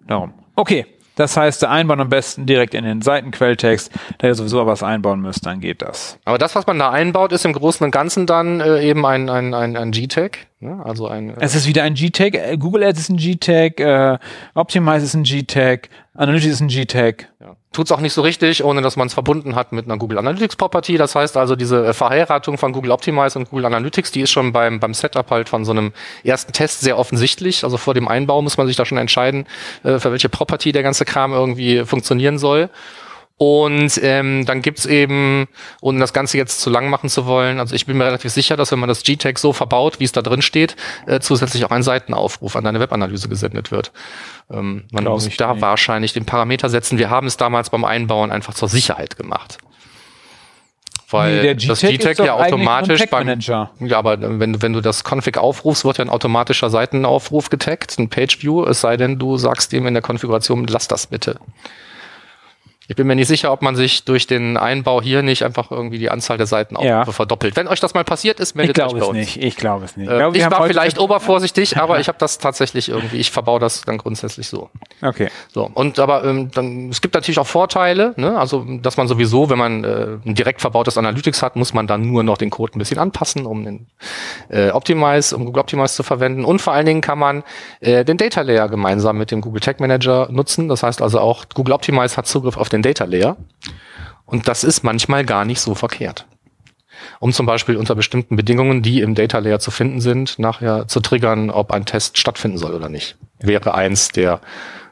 Darum. Okay. Das heißt, einbauen am besten direkt in den Seitenquelltext. Da ihr sowieso was einbauen müsst, dann geht das. Aber das, was man da einbaut, ist im Großen und Ganzen dann äh, eben ein, ein, ein, ein G-Tag. Ne? Also ein, äh, Es ist wieder ein G-Tag. äh, Google Ads ist ein G-Tag. Äh, Optimize ist ein G-Tag. Analytics ist ein G-Tag. Ja. Tut's auch nicht so richtig, ohne dass man es verbunden hat mit einer Google Analytics Property. Das heißt also, diese äh, Verheiratung von Google Optimize und Google Analytics, die ist schon beim, beim Setup halt von so einem ersten Test sehr offensichtlich. Also vor dem Einbau muss man sich da schon entscheiden, äh, für welche Property der ganze Kram irgendwie funktionieren soll. Und ähm, dann gibt's eben, ohne das Ganze jetzt zu lang machen zu wollen, also ich bin mir relativ sicher, dass wenn man das G-Tag so verbaut, wie es da drin steht, äh, zusätzlich auch ein Seitenaufruf an deine Webanalyse gesendet wird. Ähm, man Glaub muss da nicht. wahrscheinlich den Parameter setzen. Wir haben es damals beim Einbauen einfach zur Sicherheit gemacht. Weil Nee, das G-Tag ja automatisch beim, ja, aber wenn, du- wenn du das Config aufrufst, wird ja ein automatischer Seitenaufruf getaggt, ein Page-View, es sei denn, du sagst ihm in der Konfiguration, lass das bitte. Ich bin mir nicht sicher, ob man sich durch den Einbau hier nicht einfach irgendwie die Anzahl der Seitenaufrufe Ja. verdoppelt. Wenn euch das mal passiert ist, Ich meldet euch glaube bei es uns. nicht. Ich glaube es nicht. Äh, glaube, wir ich haben war vielleicht obervorsichtig, [laughs] aber ich habe das tatsächlich irgendwie, ich verbau das dann grundsätzlich so. Okay. So, und aber ähm, dann, es gibt natürlich auch Vorteile, ne? also dass man sowieso, wenn man äh, ein direkt verbautes Analytics hat, muss man dann nur noch den Code ein bisschen anpassen, um den äh, Optimize, um Google Optimize zu verwenden. Und vor allen Dingen kann man äh, den Data Layer gemeinsam mit dem Google Tag Manager nutzen. Das heißt also auch, Google Optimize hat Zugriff auf den Data Layer. Und das ist manchmal gar nicht so verkehrt. Um zum Beispiel unter bestimmten Bedingungen, die im Data Layer zu finden sind, nachher zu triggern, ob ein Test stattfinden soll oder nicht. Wäre eins der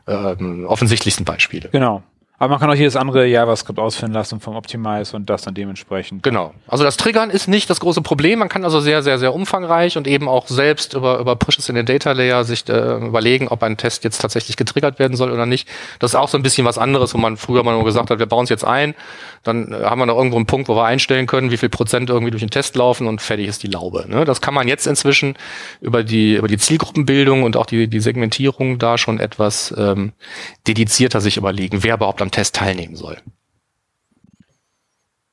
ähm, offensichtlichsten Beispiele. Genau. Aber man kann auch jedes andere JavaScript ausführen lassen vom Optimize und das dann dementsprechend. Genau. Also das Triggern ist nicht das große Problem. Man kann also sehr, sehr, sehr umfangreich und eben auch selbst über, über Pushes in den Data Layer sich äh, überlegen, ob ein Test jetzt tatsächlich getriggert werden soll oder nicht. Das ist auch so ein bisschen was anderes, wo man früher mal nur gesagt hat, wir bauen es jetzt ein. Dann äh, haben wir noch irgendwo einen Punkt, wo wir einstellen können, wie viel Prozent irgendwie durch den Test laufen und fertig ist die Laube. Ne? Das kann man jetzt inzwischen über die, über die Zielgruppenbildung und auch die, die Segmentierung da schon etwas ähm, dedizierter sich überlegen, wer überhaupt am Test teilnehmen soll.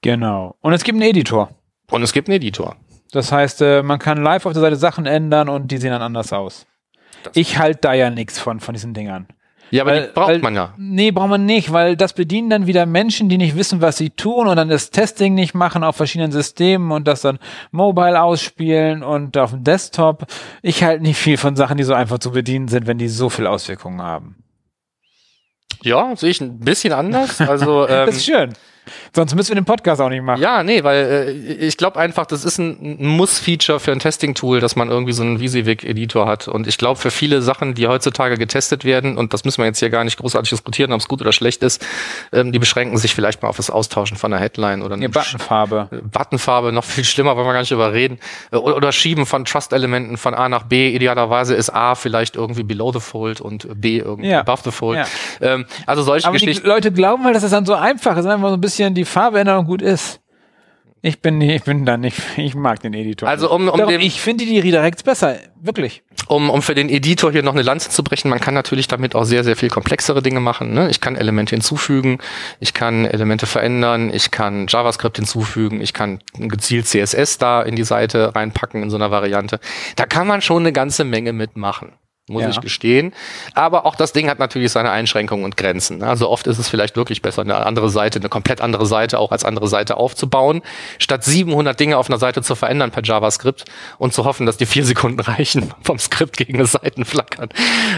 Genau. Und es gibt einen Editor. Und es gibt einen Editor. Das heißt, äh, man kann live auf der Seite Sachen ändern und die sehen dann anders aus. Das- Ich halte da ja nichts von, von diesen Dingern. Ja, aber Weil- die braucht weil- man ja. Nee, braucht man nicht, weil das bedienen dann wieder Menschen, die nicht wissen, was sie tun und dann das Testing nicht machen auf verschiedenen Systemen und das dann mobile ausspielen und auf dem Desktop. Ich halte nicht viel von Sachen, die so einfach zu bedienen sind, wenn die so viel Auswirkungen haben. Ja, sehe ich ein bisschen anders. Also ähm, [laughs] Das ist schön. Sonst müssen wir den Podcast auch nicht machen. ja, nee, weil äh, ich glaube einfach, das ist ein, ein Muss-Feature für ein Testing-Tool, dass man irgendwie so einen Visivik-Editor hat. Und ich glaube, für viele Sachen, die heutzutage getestet werden, und das müssen wir jetzt hier gar nicht großartig diskutieren, ob es gut oder schlecht ist, ähm, die beschränken sich vielleicht mal auf das Austauschen von einer Headline oder Die einem Buttonfarbe. Buttonfarbe, noch viel schlimmer, wollen wir gar nicht drüber reden. Äh, Oder, oder Schieben von Trust-Elementen von A nach B. Idealerweise ist A vielleicht irgendwie below the fold und B irgendwie Ja. above the fold. Ja. Ähm, also solche Aber die Geschichten. Leute glauben halt, dass es dann so einfach ist, einfach so ein bisschen die Farbe ändern und gut ist. Ich bin, ich bin da nicht, ich mag den Editor. Also um- um Darum, dem- ich finde die Redirects besser, wirklich. um, um für den Editor hier noch eine Lanze zu brechen, man kann natürlich damit auch sehr, sehr viel komplexere Dinge machen. Ne? Ich kann Elemente hinzufügen, ich kann Elemente verändern, ich kann JavaScript hinzufügen, ich kann gezielt CSS da in die Seite reinpacken in so einer Variante. Da kann man schon eine ganze Menge mitmachen. Muss Ja. ich gestehen. Aber auch das Ding hat natürlich seine Einschränkungen und Grenzen. Also oft ist es vielleicht wirklich besser, eine andere Seite, eine komplett andere Seite auch als andere Seite aufzubauen, statt 700 Dinge auf einer Seite zu verändern per JavaScript und zu hoffen, dass die vier Sekunden [laughs] reichen vom Skript gegen eine Seitenflackern.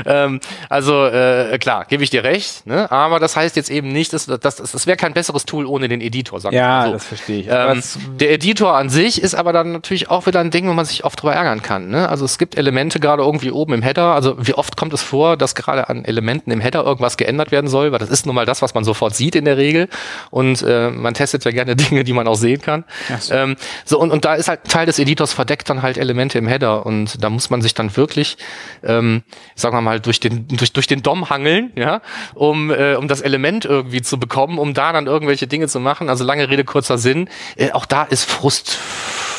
Ähm, also äh, klar, gebe ich dir recht. Ne? Aber das heißt jetzt eben nicht, dass das, das, das wäre kein besseres Tool ohne den Editor. Sagen wir Ja, so. das verstehe ich. Ähm, der Editor an sich ist aber dann natürlich auch wieder ein Ding, wo man sich oft drüber ärgern kann. Ne? Also es gibt Elemente gerade irgendwie oben im Header. Also wie oft kommt es vor, dass gerade an Elementen im Header irgendwas geändert werden soll? Weil das ist nun mal das, was man sofort sieht in der Regel. Und äh, man testet ja gerne [laughs] Dinge, die man auch sehen kann. So. Ähm, so und, und da ist halt ein Teil des Editors verdeckt dann halt Elemente im Header. Und da muss man sich dann wirklich, ähm, sagen wir mal, durch den, durch, durch den DOM hangeln, ja, um, äh, um das Element irgendwie zu bekommen, um da dann irgendwelche Dinge zu machen. Also lange Rede, kurzer Sinn. Äh, auch da ist Frust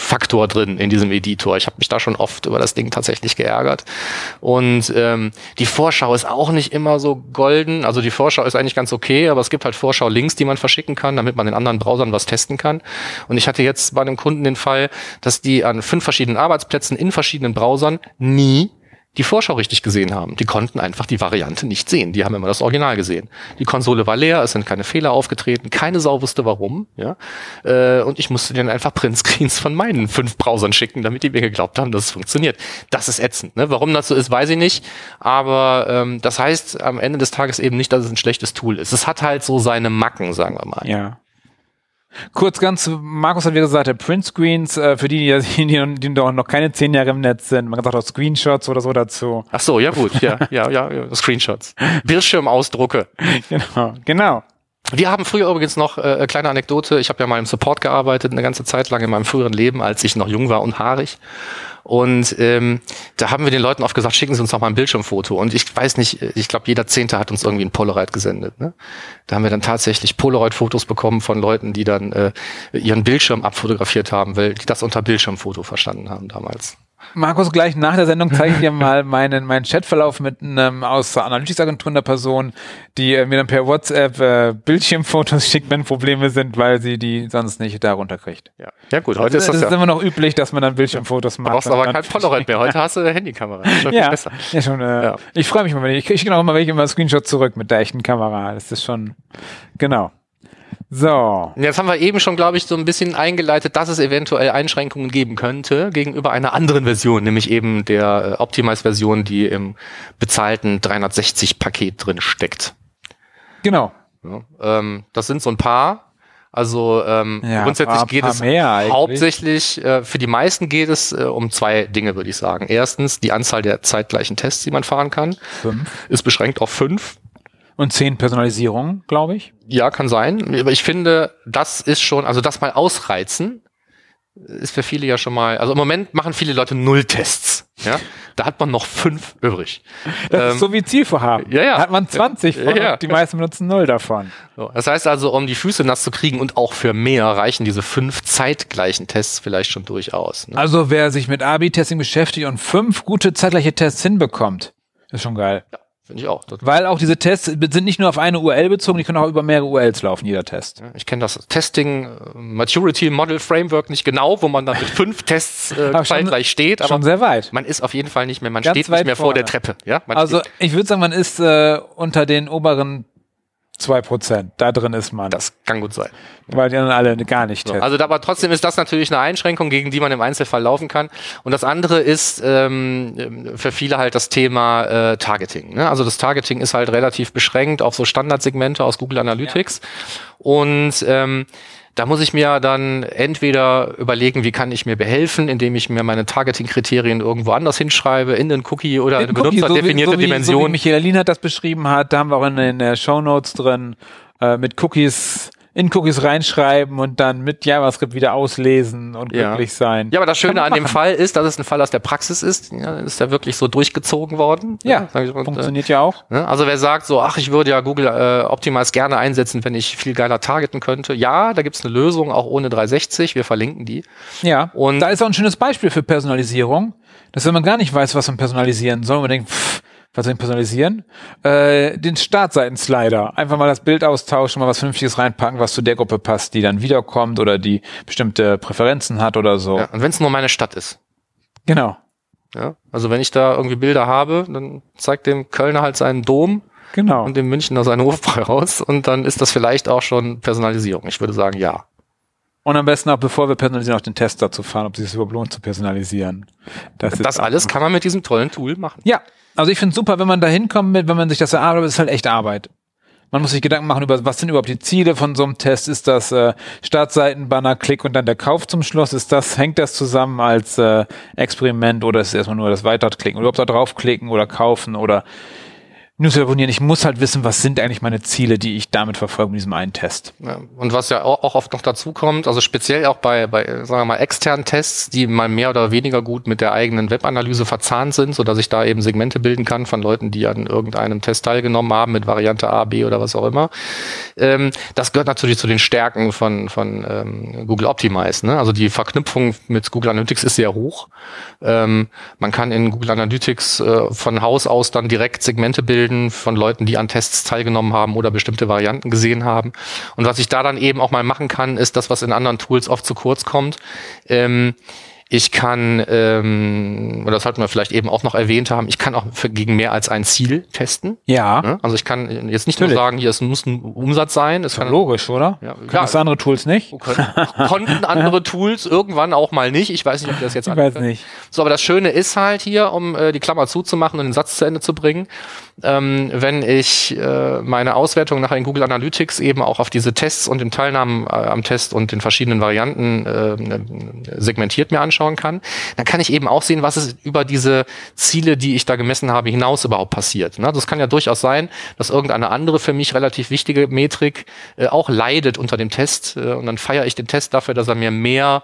Faktor drin in diesem Editor. Ich habe mich da schon oft über das Ding tatsächlich geärgert. Und ähm, die Vorschau ist auch nicht immer so golden. Also die Vorschau ist eigentlich ganz okay, aber es gibt halt Vorschau-Links, die man verschicken kann, damit man in anderen Browsern was testen kann. Und ich hatte jetzt bei einem Kunden den Fall, dass die an fünf verschiedenen Arbeitsplätzen in verschiedenen Browsern nie die Vorschau richtig gesehen haben. Die konnten einfach die Variante nicht sehen. Die haben immer das Original gesehen. Die Konsole war leer, es sind keine Fehler aufgetreten, keine Sau wusste warum. Ja? Äh, und ich musste denen einfach Printscreens von meinen fünf Browsern schicken, damit die mir geglaubt haben, dass es funktioniert. Das ist ätzend. Ne? Warum das so ist, weiß ich nicht. Aber ähm, das heißt am Ende des Tages eben nicht, dass es ein schlechtes Tool ist. Es hat halt so seine Macken, sagen wir mal. Ja. Kurz ganz, Markus hat wieder gesagt, der Printscreens, äh, für die, die, die, die noch keine zehn Jahre im Netz sind, man sagt auch Screenshots oder so dazu. Ach so, ja gut, ja, ja, ja, ja Screenshots. [laughs] Bildschirmausdrucke. Genau, genau. Wir haben früher übrigens noch äh, kleine Anekdote. Ich habe ja mal im Support gearbeitet, eine ganze Zeit lang in meinem früheren Leben, als ich noch jung war und haarig. Und ähm, da haben wir den Leuten oft gesagt, schicken Sie uns doch mal ein Bildschirmfoto. Und ich weiß nicht, ich glaube, jeder Zehnte hat uns irgendwie ein Polaroid gesendet. Ne? Da haben wir dann tatsächlich Polaroid-Fotos bekommen von Leuten, die dann äh, ihren Bildschirm abfotografiert haben, weil die das unter Bildschirmfoto verstanden haben damals. Markus, gleich nach der Sendung zeige ich dir mal meinen, meinen Chatverlauf mit einem aus der Analytics-Agentur einer Person, die äh, mir dann per WhatsApp äh, Bildschirmfotos schickt, wenn Probleme sind, weil sie die sonst nicht da runterkriegt. Ja, ja gut, heute das, ist das, das ja. ist immer noch üblich, dass man dann Bildschirmfotos macht. Du brauchst aber kein [laughs] Polaroid mehr. Heute hast du eine Handykamera. Schon ja, besser. ja, schon. Äh, Ja. Ich freue mich mal, wenn ich, ich kriege auch immer welche immer Screenshot zurück mit der echten Kamera. Das ist schon, genau. So. Jetzt haben wir eben schon, glaube ich, so ein bisschen eingeleitet, dass es eventuell Einschränkungen geben könnte gegenüber einer anderen Version, nämlich eben der äh, Optimize-Version, die im bezahlten 360-Paket drin steckt. Genau. Ja, ähm, das sind so ein paar. Also ähm, Ja, grundsätzlich paar- geht paar es hauptsächlich, äh, für die meisten geht es äh, um zwei Dinge, würde ich sagen. Erstens, die Anzahl der zeitgleichen Tests, die man fahren kann, Fünf. ist beschränkt auf fünf. Und zehn Personalisierungen, glaube ich. Ja, kann sein. Aber ich finde, das ist schon, also das mal ausreizen, ist für viele ja schon mal, also im Moment machen viele Leute null Tests. Ja, da hat man noch fünf übrig. Das Ähm, ist so wie Zielvorhaben. ja, ja. Hat man 20 von, Ja, ja. die meisten benutzen null davon. So, das heißt also, um die Füße nass zu kriegen und auch für mehr reichen diese fünf zeitgleichen Tests vielleicht schon durchaus. Ne? Also wer sich mit A-B-Testing beschäftigt und fünf gute zeitgleiche Tests hinbekommt, ist schon geil. Ja, finde ich auch. Weil auch diese Tests sind nicht nur auf eine URL bezogen, die können auch über mehrere URLs laufen, jeder Test. ich kenne das Testing äh, Maturity Model Framework nicht genau, wo man dann mit [laughs] fünf Tests äh, zeitgleich steht, aber Schon sehr weit. man ist auf jeden Fall nicht mehr, man Ganz steht nicht mehr vor der vorne. Treppe. Ja, man Also ich würde sagen, man ist äh, unter den oberen zwei Prozent. Da drin ist man. das kann gut sein. weil die anderen alle gar nicht testen. Also, aber trotzdem ist das natürlich eine Einschränkung, gegen die man im Einzelfall laufen kann. Und das andere ist ähm, für viele halt das Thema äh, Targeting. Ne? Also das Targeting ist halt relativ beschränkt auf so Standardsegmente aus Google Analytics. Und ähm, da muss ich mir dann entweder überlegen, wie kann ich mir behelfen, indem ich mir meine Targeting-Kriterien irgendwo anders hinschreibe, in den Cookie oder eine Cookie, so wie- benutzerdefinierte so wie, So wie Dimension. Michael Lin das beschrieben hat, da haben wir auch in den äh, Show Notes drin, äh, mit Cookies, in Cookies reinschreiben und dann mit JavaScript wieder auslesen und Ja. glücklich sein. Ja, aber das Schöne an dem. Fall ist, dass es ein Fall aus der Praxis ist. Ja, ist ja wirklich so durchgezogen worden. Ja, sag ich mal. funktioniert ja auch. Ne? Also wer sagt so, ach, ich würde ja Google äh, Optimize gerne einsetzen, wenn ich viel geiler targeten könnte. Ja, da gibt's eine Lösung, auch ohne 360. Wir verlinken die. Ja, Und- und da ist auch ein schönes Beispiel für Personalisierung, dass wenn man gar nicht weiß, was man personalisieren soll, man denkt, pff, was soll ich personalisieren? Äh, den Startseiten-Slider. Einfach mal das Bild austauschen, mal was Vernünftiges reinpacken, was zu der Gruppe passt, die dann wiederkommt oder die bestimmte Präferenzen hat oder so. Ja, und wenn es nur meine Stadt ist. Genau. Ja? Also wenn ich da irgendwie Bilder habe, dann zeigt dem Kölner halt seinen Dom Genau. und dem Münchner seinen Hofbräu raus und dann ist das vielleicht auch schon Personalisierung. Ich würde sagen, ja. Und am besten auch, bevor wir personalisieren, auch den Test dazu fahren, ob es sich überhaupt lohnt zu personalisieren. Das, Das alles kann man mit diesem tollen Tool machen. Ja, also ich finde es super, wenn man da hinkommt mit, wenn man sich das erarbeitet, ist halt echt Arbeit. Man muss sich Gedanken machen über, was sind überhaupt die Ziele von so einem Test? Ist das äh, Startseitenbanner, Klick und dann der Kauf zum Schluss? Ist das, hängt das zusammen als äh, Experiment oder ist es erstmal nur das Weiterklicken? Oder überhaupt da draufklicken oder kaufen oder News abonnieren. Ich muss halt wissen, was sind eigentlich meine Ziele, die ich damit verfolge mit diesem einen Test. Ja, und was ja auch, oft noch dazu kommt, also speziell auch bei, bei, sagen wir mal, externen Tests, die mal mehr oder weniger gut mit der eigenen Webanalyse verzahnt sind, so dass ich da eben Segmente bilden kann von Leuten, die an irgendeinem Test teilgenommen haben mit Variante A, B oder was auch immer. Ähm, das gehört natürlich zu den Stärken von, von ähm, Google Optimize. Ne? Also die Verknüpfung mit Google Analytics ist sehr hoch. Ähm, man kann in Google Analytics äh, von Haus aus dann direkt Segmente bilden bilden von Leuten, die an Tests teilgenommen haben oder bestimmte Varianten gesehen haben. Und was ich da dann eben auch mal machen kann, ist das, was in anderen Tools oft zu kurz kommt. Ähm, ich kann, ähm, oder das sollten wir vielleicht eben auch noch erwähnt haben, ich kann auch für, gegen mehr als ein Ziel testen. Ja. Ne? Also ich kann jetzt nicht Natürlich. nur sagen, hier es muss ein Umsatz sein. Es kann, logisch, oder? Ja, klar. Das andere Tools nicht? konnten andere Tools irgendwann auch mal nicht. Ich weiß nicht, ob das jetzt Ich weiß nicht. So, aber das Schöne ist halt hier, um äh, die Klammer zuzumachen und den Satz zu Ende zu bringen, ähm, wenn ich äh, meine Auswertung nachher in Google Analytics eben auch auf diese Tests und den Teilnahmen äh, am Test und den verschiedenen Varianten äh, segmentiert mir anschaue, anschauen kann, dann kann ich eben auch sehen, was ist über diese Ziele, die ich da gemessen habe, hinaus überhaupt passiert. Ne? Das kann ja durchaus sein, dass irgendeine andere für mich relativ wichtige Metrik äh, auch leidet unter dem Test äh, und dann feiere ich den Test dafür, dass er mir mehr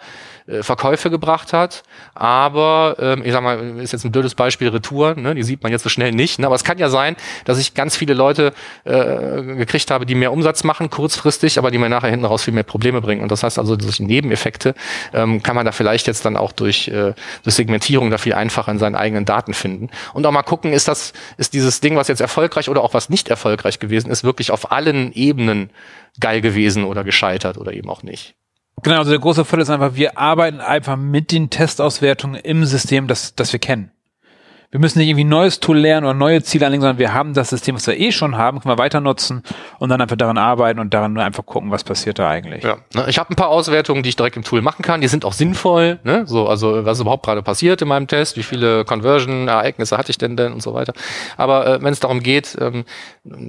äh, Verkäufe gebracht hat. Aber ähm, ich sag mal, ist jetzt ein blödes Beispiel Retour, ne? die sieht man jetzt so schnell nicht. Ne? Aber es kann ja sein, dass ich ganz viele Leute äh, gekriegt habe, die mehr Umsatz machen, kurzfristig, aber die mir nachher hinten raus viel mehr Probleme bringen. Und das heißt also, solche Nebeneffekte ähm, kann man da vielleicht jetzt dann auch durch, äh, Segmentierung da viel einfacher in seinen eigenen Daten finden. Und auch mal gucken, ist das, ist dieses Ding, was jetzt erfolgreich oder auch was nicht erfolgreich gewesen ist, wirklich auf allen Ebenen geil gewesen oder gescheitert oder eben auch nicht. Genau, also der große Fall ist einfach, wir arbeiten einfach mit den Testauswertungen im System, das, das wir kennen wir müssen nicht irgendwie ein neues Tool lernen oder neue Ziele anlegen, sondern wir haben das System, was wir eh schon haben, können wir weiter nutzen und dann einfach daran arbeiten und daran nur einfach gucken, was passiert da eigentlich. Ja, ne, ich habe ein paar Auswertungen, die ich direkt im Tool machen kann. Die sind auch sinnvoll. Ne? So, also was überhaupt gerade passiert in meinem Test, wie viele Conversion-Ereignisse hatte ich denn denn und so weiter. Aber äh, wenn es darum geht, ähm,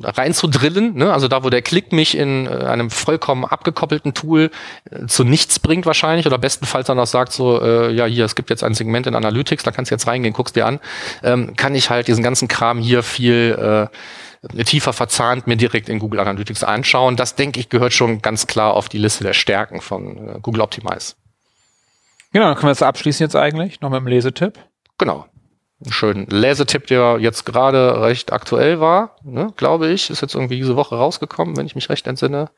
rein zu drillen, ne? also da, wo der Klick mich in äh, einem vollkommen abgekoppelten Tool äh, zu nichts bringt wahrscheinlich oder bestenfalls dann auch sagt so, äh, ja hier, es gibt jetzt ein Segment in Analytics, da kannst du jetzt reingehen, guckst dir an ähm, kann ich halt diesen ganzen Kram hier viel äh, tiefer verzahnt mir direkt in Google Analytics anschauen. Das, denke ich, gehört schon ganz klar auf die Liste der Stärken von äh, Google Optimize. Genau, dann können wir das abschließen jetzt eigentlich, noch mit einem Lesetipp. Genau. Einen schönen Lesetipp, der jetzt gerade recht aktuell war, ne, glaube ich, ist jetzt irgendwie diese Woche rausgekommen, wenn ich mich recht entsinne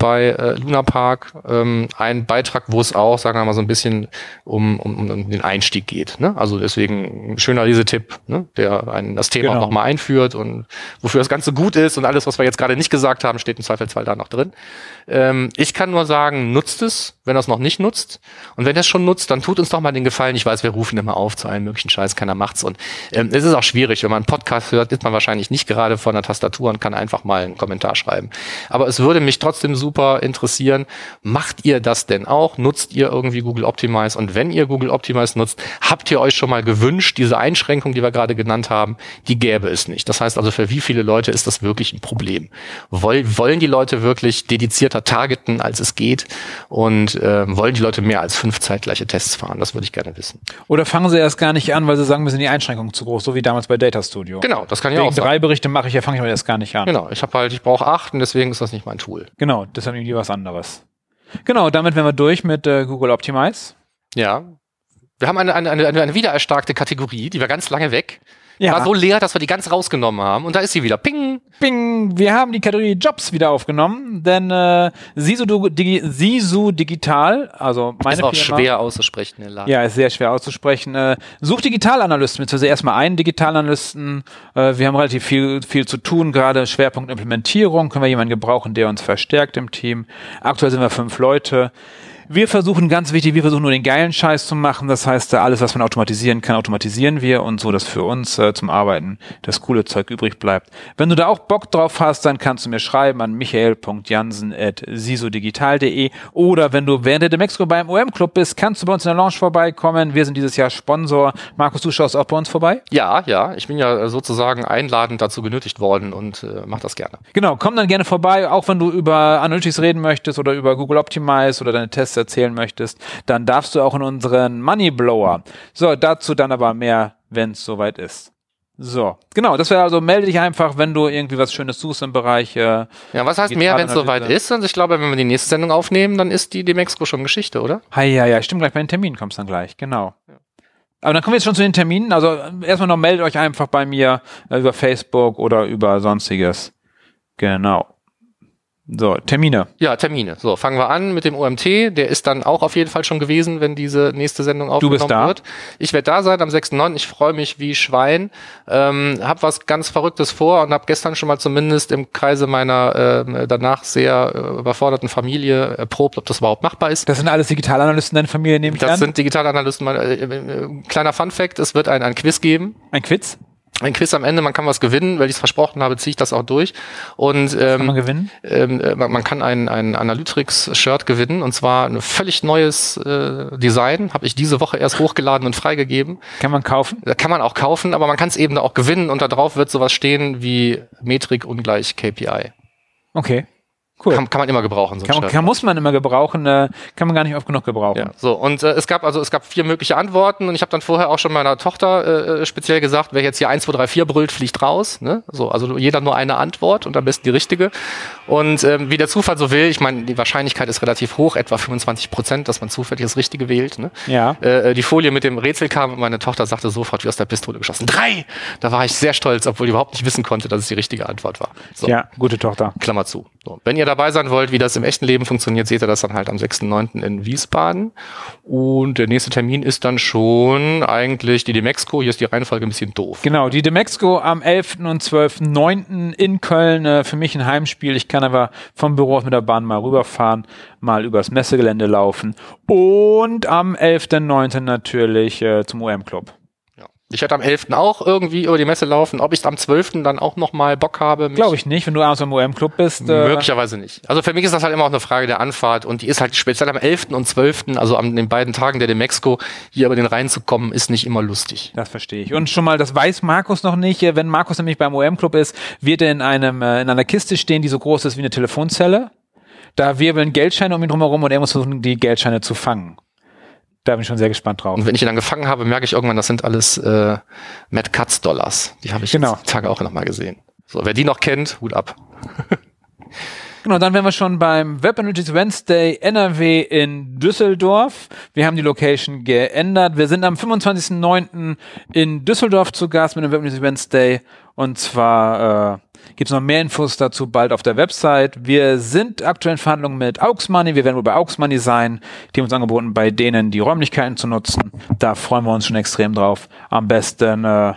bei äh, Luna Park ähm, ein Beitrag, wo es auch, sagen wir mal, so ein bisschen um, um, um den Einstieg geht. Ne? Also deswegen ein schöner Lesetipp, ne? der einen das Thema genau. nochmal einführt und wofür das Ganze gut ist und alles, was wir jetzt gerade nicht gesagt haben, steht im Zweifelsfall da noch drin. Ähm, ich kann nur sagen, nutzt es, wenn es noch nicht nutzt. Und wenn es schon nutzt, dann tut uns doch mal den Gefallen. Ich weiß, wir rufen immer auf zu allen möglichen Scheiß, keiner macht's. Und ähm, es ist auch schwierig, wenn man einen Podcast hört, ist man wahrscheinlich nicht gerade vor einer Tastatur und kann einfach mal einen Kommentar schreiben. Aber es würde mich trotzdem super super interessieren. Macht ihr das denn auch? Nutzt ihr irgendwie Google Optimize? Und wenn ihr Google Optimize nutzt, habt ihr euch schon mal gewünscht, diese Einschränkung, die wir gerade genannt haben, die gäbe es nicht. Das heißt also, für wie viele Leute ist das wirklich ein Problem? Woll, wollen die Leute wirklich dedizierter targeten, als es geht? Und äh, wollen die Leute mehr als fünf zeitgleiche Tests fahren? Das würde ich gerne wissen. Oder fangen sie erst gar nicht an, weil sie sagen, wir sind die Einschränkungen zu groß, so wie damals bei Data Studio. Genau, das kann ja auch sein. drei Berichte mache ich ja, fange ich mal erst gar nicht an. Genau, ich habe halt, ich brauche acht und deswegen ist das nicht mein Tool. Genau, das ist irgendwie was anderes. Genau, damit wären wir durch mit äh, Google Optimize. Ja. Wir haben eine, eine, eine, eine wiedererstarkte Kategorie, die war ganz lange weg. Ja. War so leer, dass wir die ganz rausgenommen haben. Und da ist sie wieder. Ping! Ping! Wir haben die Kategorie Jobs wieder aufgenommen, denn äh, Sisu, Digi Sisu Digital, also meine Ist auch Firma, schwer auszusprechen. Ja, ist sehr schwer auszusprechen. Äh, sucht Digitalanalysten, beziehungsweise erstmal einen Digitalanalysten. Äh, wir haben relativ viel, viel zu tun, gerade Schwerpunkt Implementierung. Können wir jemanden gebrauchen, der uns verstärkt im Team. Aktuell sind wir fünf Leute. Wir versuchen ganz wichtig, wir versuchen nur den geilen Scheiß zu machen. Das heißt, alles, was man automatisieren kann, automatisieren wir und so, dass für uns äh, zum Arbeiten das coole Zeug übrig bleibt. Wenn du da auch Bock drauf hast, dann kannst du mir schreiben an michael.jansen.sisodigital.de oder wenn du während der Demexco beim OM Club bist, kannst du bei uns in der Lounge vorbeikommen. Wir sind dieses Jahr Sponsor. Markus, du schaust auch bei uns vorbei? Ja, ja. Ich bin ja sozusagen einladend dazu genötigt worden und äh, mach das gerne. Genau, komm dann gerne vorbei, auch wenn du über Analytics reden möchtest oder über Google Optimize oder deine Tests erzählen möchtest, dann darfst du auch in unseren Money Blower. So, dazu dann aber mehr, wenn es soweit ist. So, genau, das wäre also, melde dich einfach, wenn du irgendwie was Schönes suchst im Bereich. Äh, Ja, was heißt mehr, wenn es soweit ist? Und ich glaube, wenn wir die nächste Sendung aufnehmen, dann ist die Demexco schon Geschichte, oder? Hi, ja, ja, stimmt, gleich bei den Terminen kommst dann gleich, genau. Aber dann kommen wir jetzt schon zu den Terminen. Also erstmal noch meldet euch einfach bei mir äh, über Facebook oder über sonstiges. Genau. So, Termine. Ja, Termine. So, fangen wir an mit dem OMT. Der ist dann auch auf jeden Fall schon gewesen, wenn diese nächste Sendung aufgenommen bist da? wird. Ich werde da sein am 6.9. Ich freue mich wie Schwein. Ähm, hab was ganz Verrücktes vor und habe gestern schon mal zumindest im Kreise meiner ähm, danach sehr äh, überforderten Familie erprobt, ob das überhaupt machbar ist. Das sind alles Digitalanalysten deiner Familie, nehme ich Das an. sind Digitalanalysten. Mein, äh, äh, kleiner Fun Fact, es wird ein, ein Quiz geben. Ein Quiz? Ein Quiz am Ende, man kann was gewinnen, weil ich es versprochen habe, ziehe ich das auch durch. Und Kann man ähm, gewinnen? ähm, äh, man, man kann ein, ein Analytics-Shirt gewinnen und zwar ein völlig neues äh, Design, habe ich diese Woche erst hochgeladen und freigegeben. Kann man kaufen? Da kann man auch kaufen, aber man kann es eben auch gewinnen und da drauf wird sowas stehen wie Metrik ungleich KPI. Okay. Cool. Kann, kann man immer gebrauchen, so ein Kann, kann, muss man immer gebrauchen, äh, kann man gar nicht oft genug gebrauchen. Ja, so und äh, es gab also es gab vier mögliche Antworten und ich habe dann vorher auch schon meiner Tochter äh, speziell gesagt, wer jetzt hier 1 2 3 4 brüllt, fliegt raus, ne? So, also jeder nur eine Antwort und am besten die richtige. Und ähm, wie der Zufall so will, ich meine, die Wahrscheinlichkeit ist relativ hoch, etwa 25 Prozent, dass man zufällig das richtige wählt, ne? Ja. Äh, die Folie mit dem Rätsel kam und meine Tochter sagte sofort wie aus der Pistole geschossen. Drei! Da war ich sehr stolz, obwohl ich überhaupt nicht wissen konnte, dass es die richtige Antwort war. So. Ja, gute Tochter. Klammer zu. So. Wenn ihr dabei sein wollt, wie das im echten Leben funktioniert, seht ihr das dann halt am 6.9. in Wiesbaden. Und der nächste Termin ist dann schon eigentlich die Demexco. Hier ist die Reihenfolge ein bisschen doof. Genau, die Demexco am 11. und 12.9. in Köln. Äh, für mich ein Heimspiel. Ich kann aber vom Büro aus mit der Bahn mal rüberfahren, mal übers Messegelände laufen. Und am 11.9. natürlich äh, zum OM-Club. Ich werde am 11. auch irgendwie über die Messe laufen. Ob ich am 12. dann auch nochmal Bock habe. Glaube ich nicht, wenn du abends beim OM-Club bist. Äh, Möglicherweise nicht. Also für mich ist das halt immer auch eine Frage der Anfahrt und die ist halt speziell am 11. und 12., also an den beiden Tagen der Demexco, hier über den Rhein zu kommen, ist nicht immer lustig. Das verstehe ich. Und schon mal, das weiß Markus noch nicht. Äh, Wenn Markus nämlich beim OM-Club ist, wird er in einem äh, in einer Kiste stehen, die so groß ist wie eine Telefonzelle. Da wirbeln Geldscheine um ihn drumherum und er muss versuchen, die Geldscheine zu fangen. Da bin ich schon sehr gespannt drauf. Und wenn ich ihn dann gefangen habe, merke ich irgendwann, das sind alles äh, Mad Cuts Dollars. Die habe ich Genau. die Tage auch nochmal gesehen. So, wer die noch kennt, Hut ab. [laughs] Genau, dann wären wir schon beim Web Analytics Wednesday NRW in Düsseldorf. Wir haben die Location geändert. Wir sind am 25.09. in Düsseldorf zu Gast mit dem Web Analytics Wednesday. Und zwar äh, gibt es noch mehr Infos dazu bald auf der Website. Wir sind aktuell in Verhandlungen mit Aux Money. Wir werden wohl bei Aux Money sein. Die haben uns angeboten, bei denen die Räumlichkeiten zu nutzen. Da freuen wir uns schon extrem drauf. Am besten äh,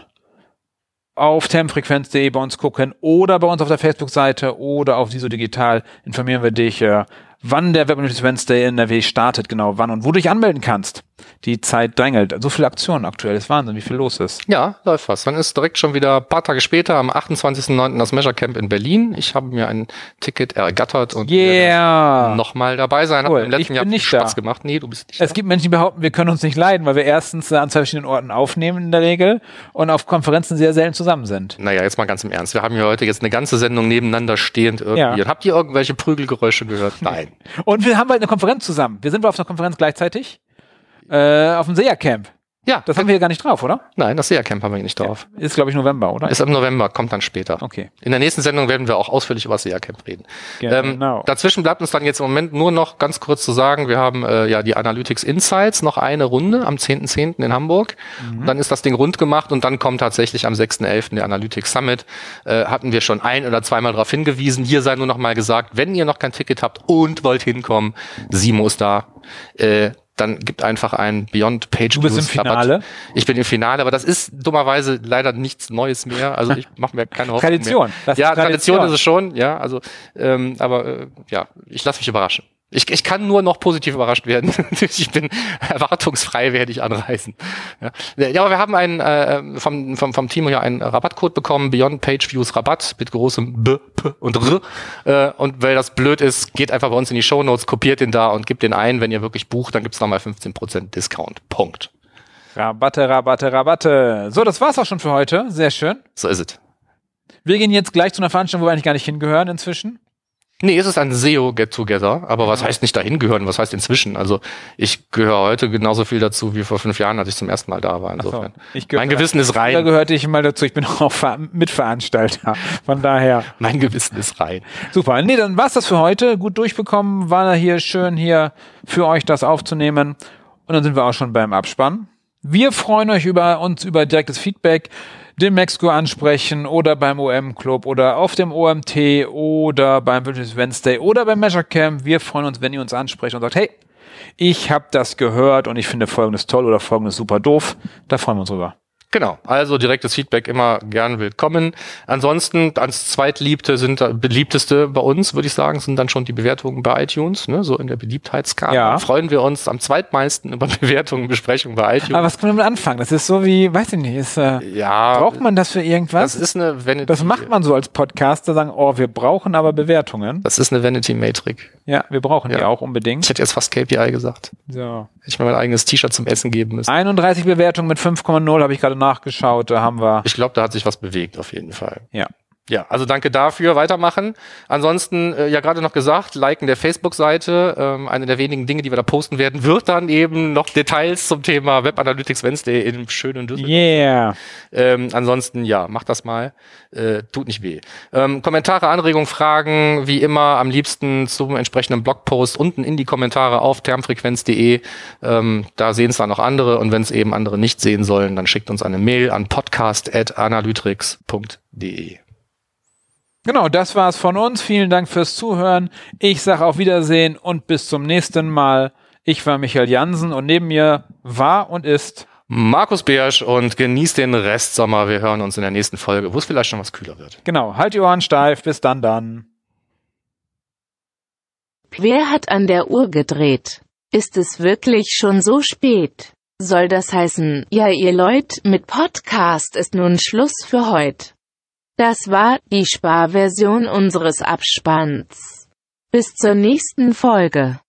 auf termfrequenz.de bei uns gucken oder bei uns auf der Facebook-Seite oder auf Viso Digital informieren wir dich, äh, wann der Web Wednesday in NRW startet, genau wann und wo du dich anmelden kannst. Die Zeit drängelt. So viele Aktionen aktuell. ist Wahnsinn, wie viel los ist. Ja, läuft was. Dann ist direkt schon wieder ein paar Tage später, am 28.09. das Measure Camp in Berlin. Ich habe mir ein Ticket ergattert und Yeah! nochmal dabei sein. Cool. Hat im Ich letzten Jahr bin viel nicht Spaß da. gemacht. Nee, du bist nicht Es da. gibt Menschen, die behaupten, wir können uns nicht leiden, weil wir erstens an zwei verschiedenen Orten aufnehmen in der Regel und auf Konferenzen sehr selten zusammen sind. Naja, jetzt mal ganz im Ernst. Wir haben hier heute jetzt eine ganze Sendung nebeneinander stehend irgendwie. Ja. Und habt ihr irgendwelche Prügelgeräusche gehört? [laughs] Nein. Und wir haben bald eine Konferenz zusammen. Wir sind wohl auf einer Konferenz gleichzeitig. Äh, auf dem SEA Camp. Ja, Das haben wir hier gar nicht drauf, oder? nein, das SEA-Camp haben wir nicht drauf. Ist, glaube ich, November, oder? Ist im November, kommt dann später. Okay. In der nächsten Sendung werden wir auch ausführlich über das SEA-Camp reden. Genau. Ähm, dazwischen bleibt uns dann jetzt im Moment nur noch ganz kurz zu sagen, wir haben äh, ja die Analytics Insights, noch eine Runde am 10.10. in Hamburg. Mhm. Dann ist das Ding rund gemacht und dann kommt tatsächlich am 6.11. der Analytics Summit. Äh, hatten wir schon ein oder zweimal darauf hingewiesen. Hier sei nur noch mal gesagt, wenn ihr noch kein Ticket habt und wollt hinkommen, Simo ist da. Äh, dann gibt einfach ein Beyond Page Du bist im Views Rabatt. Finale. Ich bin im Finale, aber das ist dummerweise leider nichts Neues mehr. Also ich mache mir keine Hoffnung Tradition. Mehr. Das ist ja, Tradition. Tradition ist es schon, ja. Also, ähm, aber äh, ja, ich lasse mich überraschen. Ich, ich kann nur noch positiv überrascht werden. [laughs] ich bin erwartungsfrei, werde ich anreisen. Ja, ja aber wir haben einen äh, vom, vom, vom Team hier einen Rabattcode bekommen, Beyond Page Views Rabatt mit großem B, P und R. Äh, und weil das blöd ist, geht einfach bei uns in die Shownotes, kopiert den da und gebt den ein. Wenn ihr wirklich bucht, dann gibt's nochmal 15% Discount. Punkt. Rabatte, Rabatte, Rabatte. So, das war's auch schon für heute. Sehr schön. So ist es. Wir gehen jetzt gleich zu einer Veranstaltung, wo wir eigentlich gar nicht hingehören inzwischen. Nee, es ist ein SEO-Get-Together, aber was heißt nicht dahin gehören? Was heißt inzwischen? Also ich gehöre heute genauso viel dazu wie vor fünf Jahren, als ich zum ersten Mal da war. Insofern. So, ich gehör, mein Gewissen ist rein. Da gehörte ich mal dazu. Ich bin [laughs] auch Mitveranstalter. Von daher. Mein Gewissen ist rein. Super. Nee, dann war's das für heute. Gut durchbekommen. War hier schön hier für euch das aufzunehmen. Und dann sind wir auch schon beim Abspann. Wir freuen euch über uns über direktes Feedback den Mexiko ansprechen oder beim OM Club oder auf dem OMT oder beim Visual Wednesday oder beim Measure Camp. Wir freuen uns, wenn ihr uns ansprecht und sagt, hey, ich habe das gehört und ich finde folgendes toll oder folgendes super doof. Da freuen wir uns drüber. Genau, also direktes Feedback immer gern willkommen. Ansonsten als zweitliebte sind beliebteste bei uns, würde ich sagen, sind dann schon die Bewertungen bei iTunes, ne? so in der Beliebtheitskarte. Ja. Freuen wir uns am zweitmeisten über [laughs] Bewertungen, Besprechungen bei iTunes. Aber was können wir damit anfangen? Das ist so wie, weiß ich nicht, ist, äh, ja, braucht man das für irgendwas? Das ist eine Vanity. Das macht man so als Podcaster, sagen, oh, wir brauchen aber Bewertungen. Das ist eine Vanity-Metrik. Ja, wir brauchen ja. die auch unbedingt. Ich hätte jetzt fast KPI gesagt. So. Hätte ich mir mein eigenes T-Shirt zum Essen geben müssen. 31 Bewertungen mit 5,0 habe ich gerade nachgeschaut. Da haben wir. Ich glaube, da hat sich was bewegt auf jeden Fall. Ja. Ja, also danke dafür, weitermachen. Ansonsten, äh, ja gerade noch gesagt, liken der Facebook-Seite. Ähm, eine der wenigen Dinge, die wir da posten werden, wird dann eben noch Details zum Thema Web Analytics Wednesday in schönen Düsseldorf. Yeah. Ähm, ansonsten, ja, macht das mal. Äh, tut nicht weh. Ähm, Kommentare, Anregungen, Fragen, wie immer am liebsten zum entsprechenden Blogpost unten in die Kommentare auf termfrequenz.de. Ähm, da sehen es dann noch andere und wenn es eben andere nicht sehen sollen, dann schickt uns eine Mail an podcast.analytrix.de. Genau, das war's von uns. Vielen Dank fürs Zuhören. Ich sage auf Wiedersehen und bis zum nächsten Mal. Ich war Michael Jansen und neben mir war und ist Markus Beersch und genießt den Restsommer. Wir hören uns in der nächsten Folge, wo es vielleicht schon was kühler wird. Genau, halt die Ohren steif. Bis dann dann. Wer hat an der Uhr gedreht? Ist es wirklich schon so spät? Soll das heißen, ja ihr Leute, mit Podcast ist nun Schluss für heute. Das war die Sparversion unseres Abspanns. Bis zur nächsten Folge.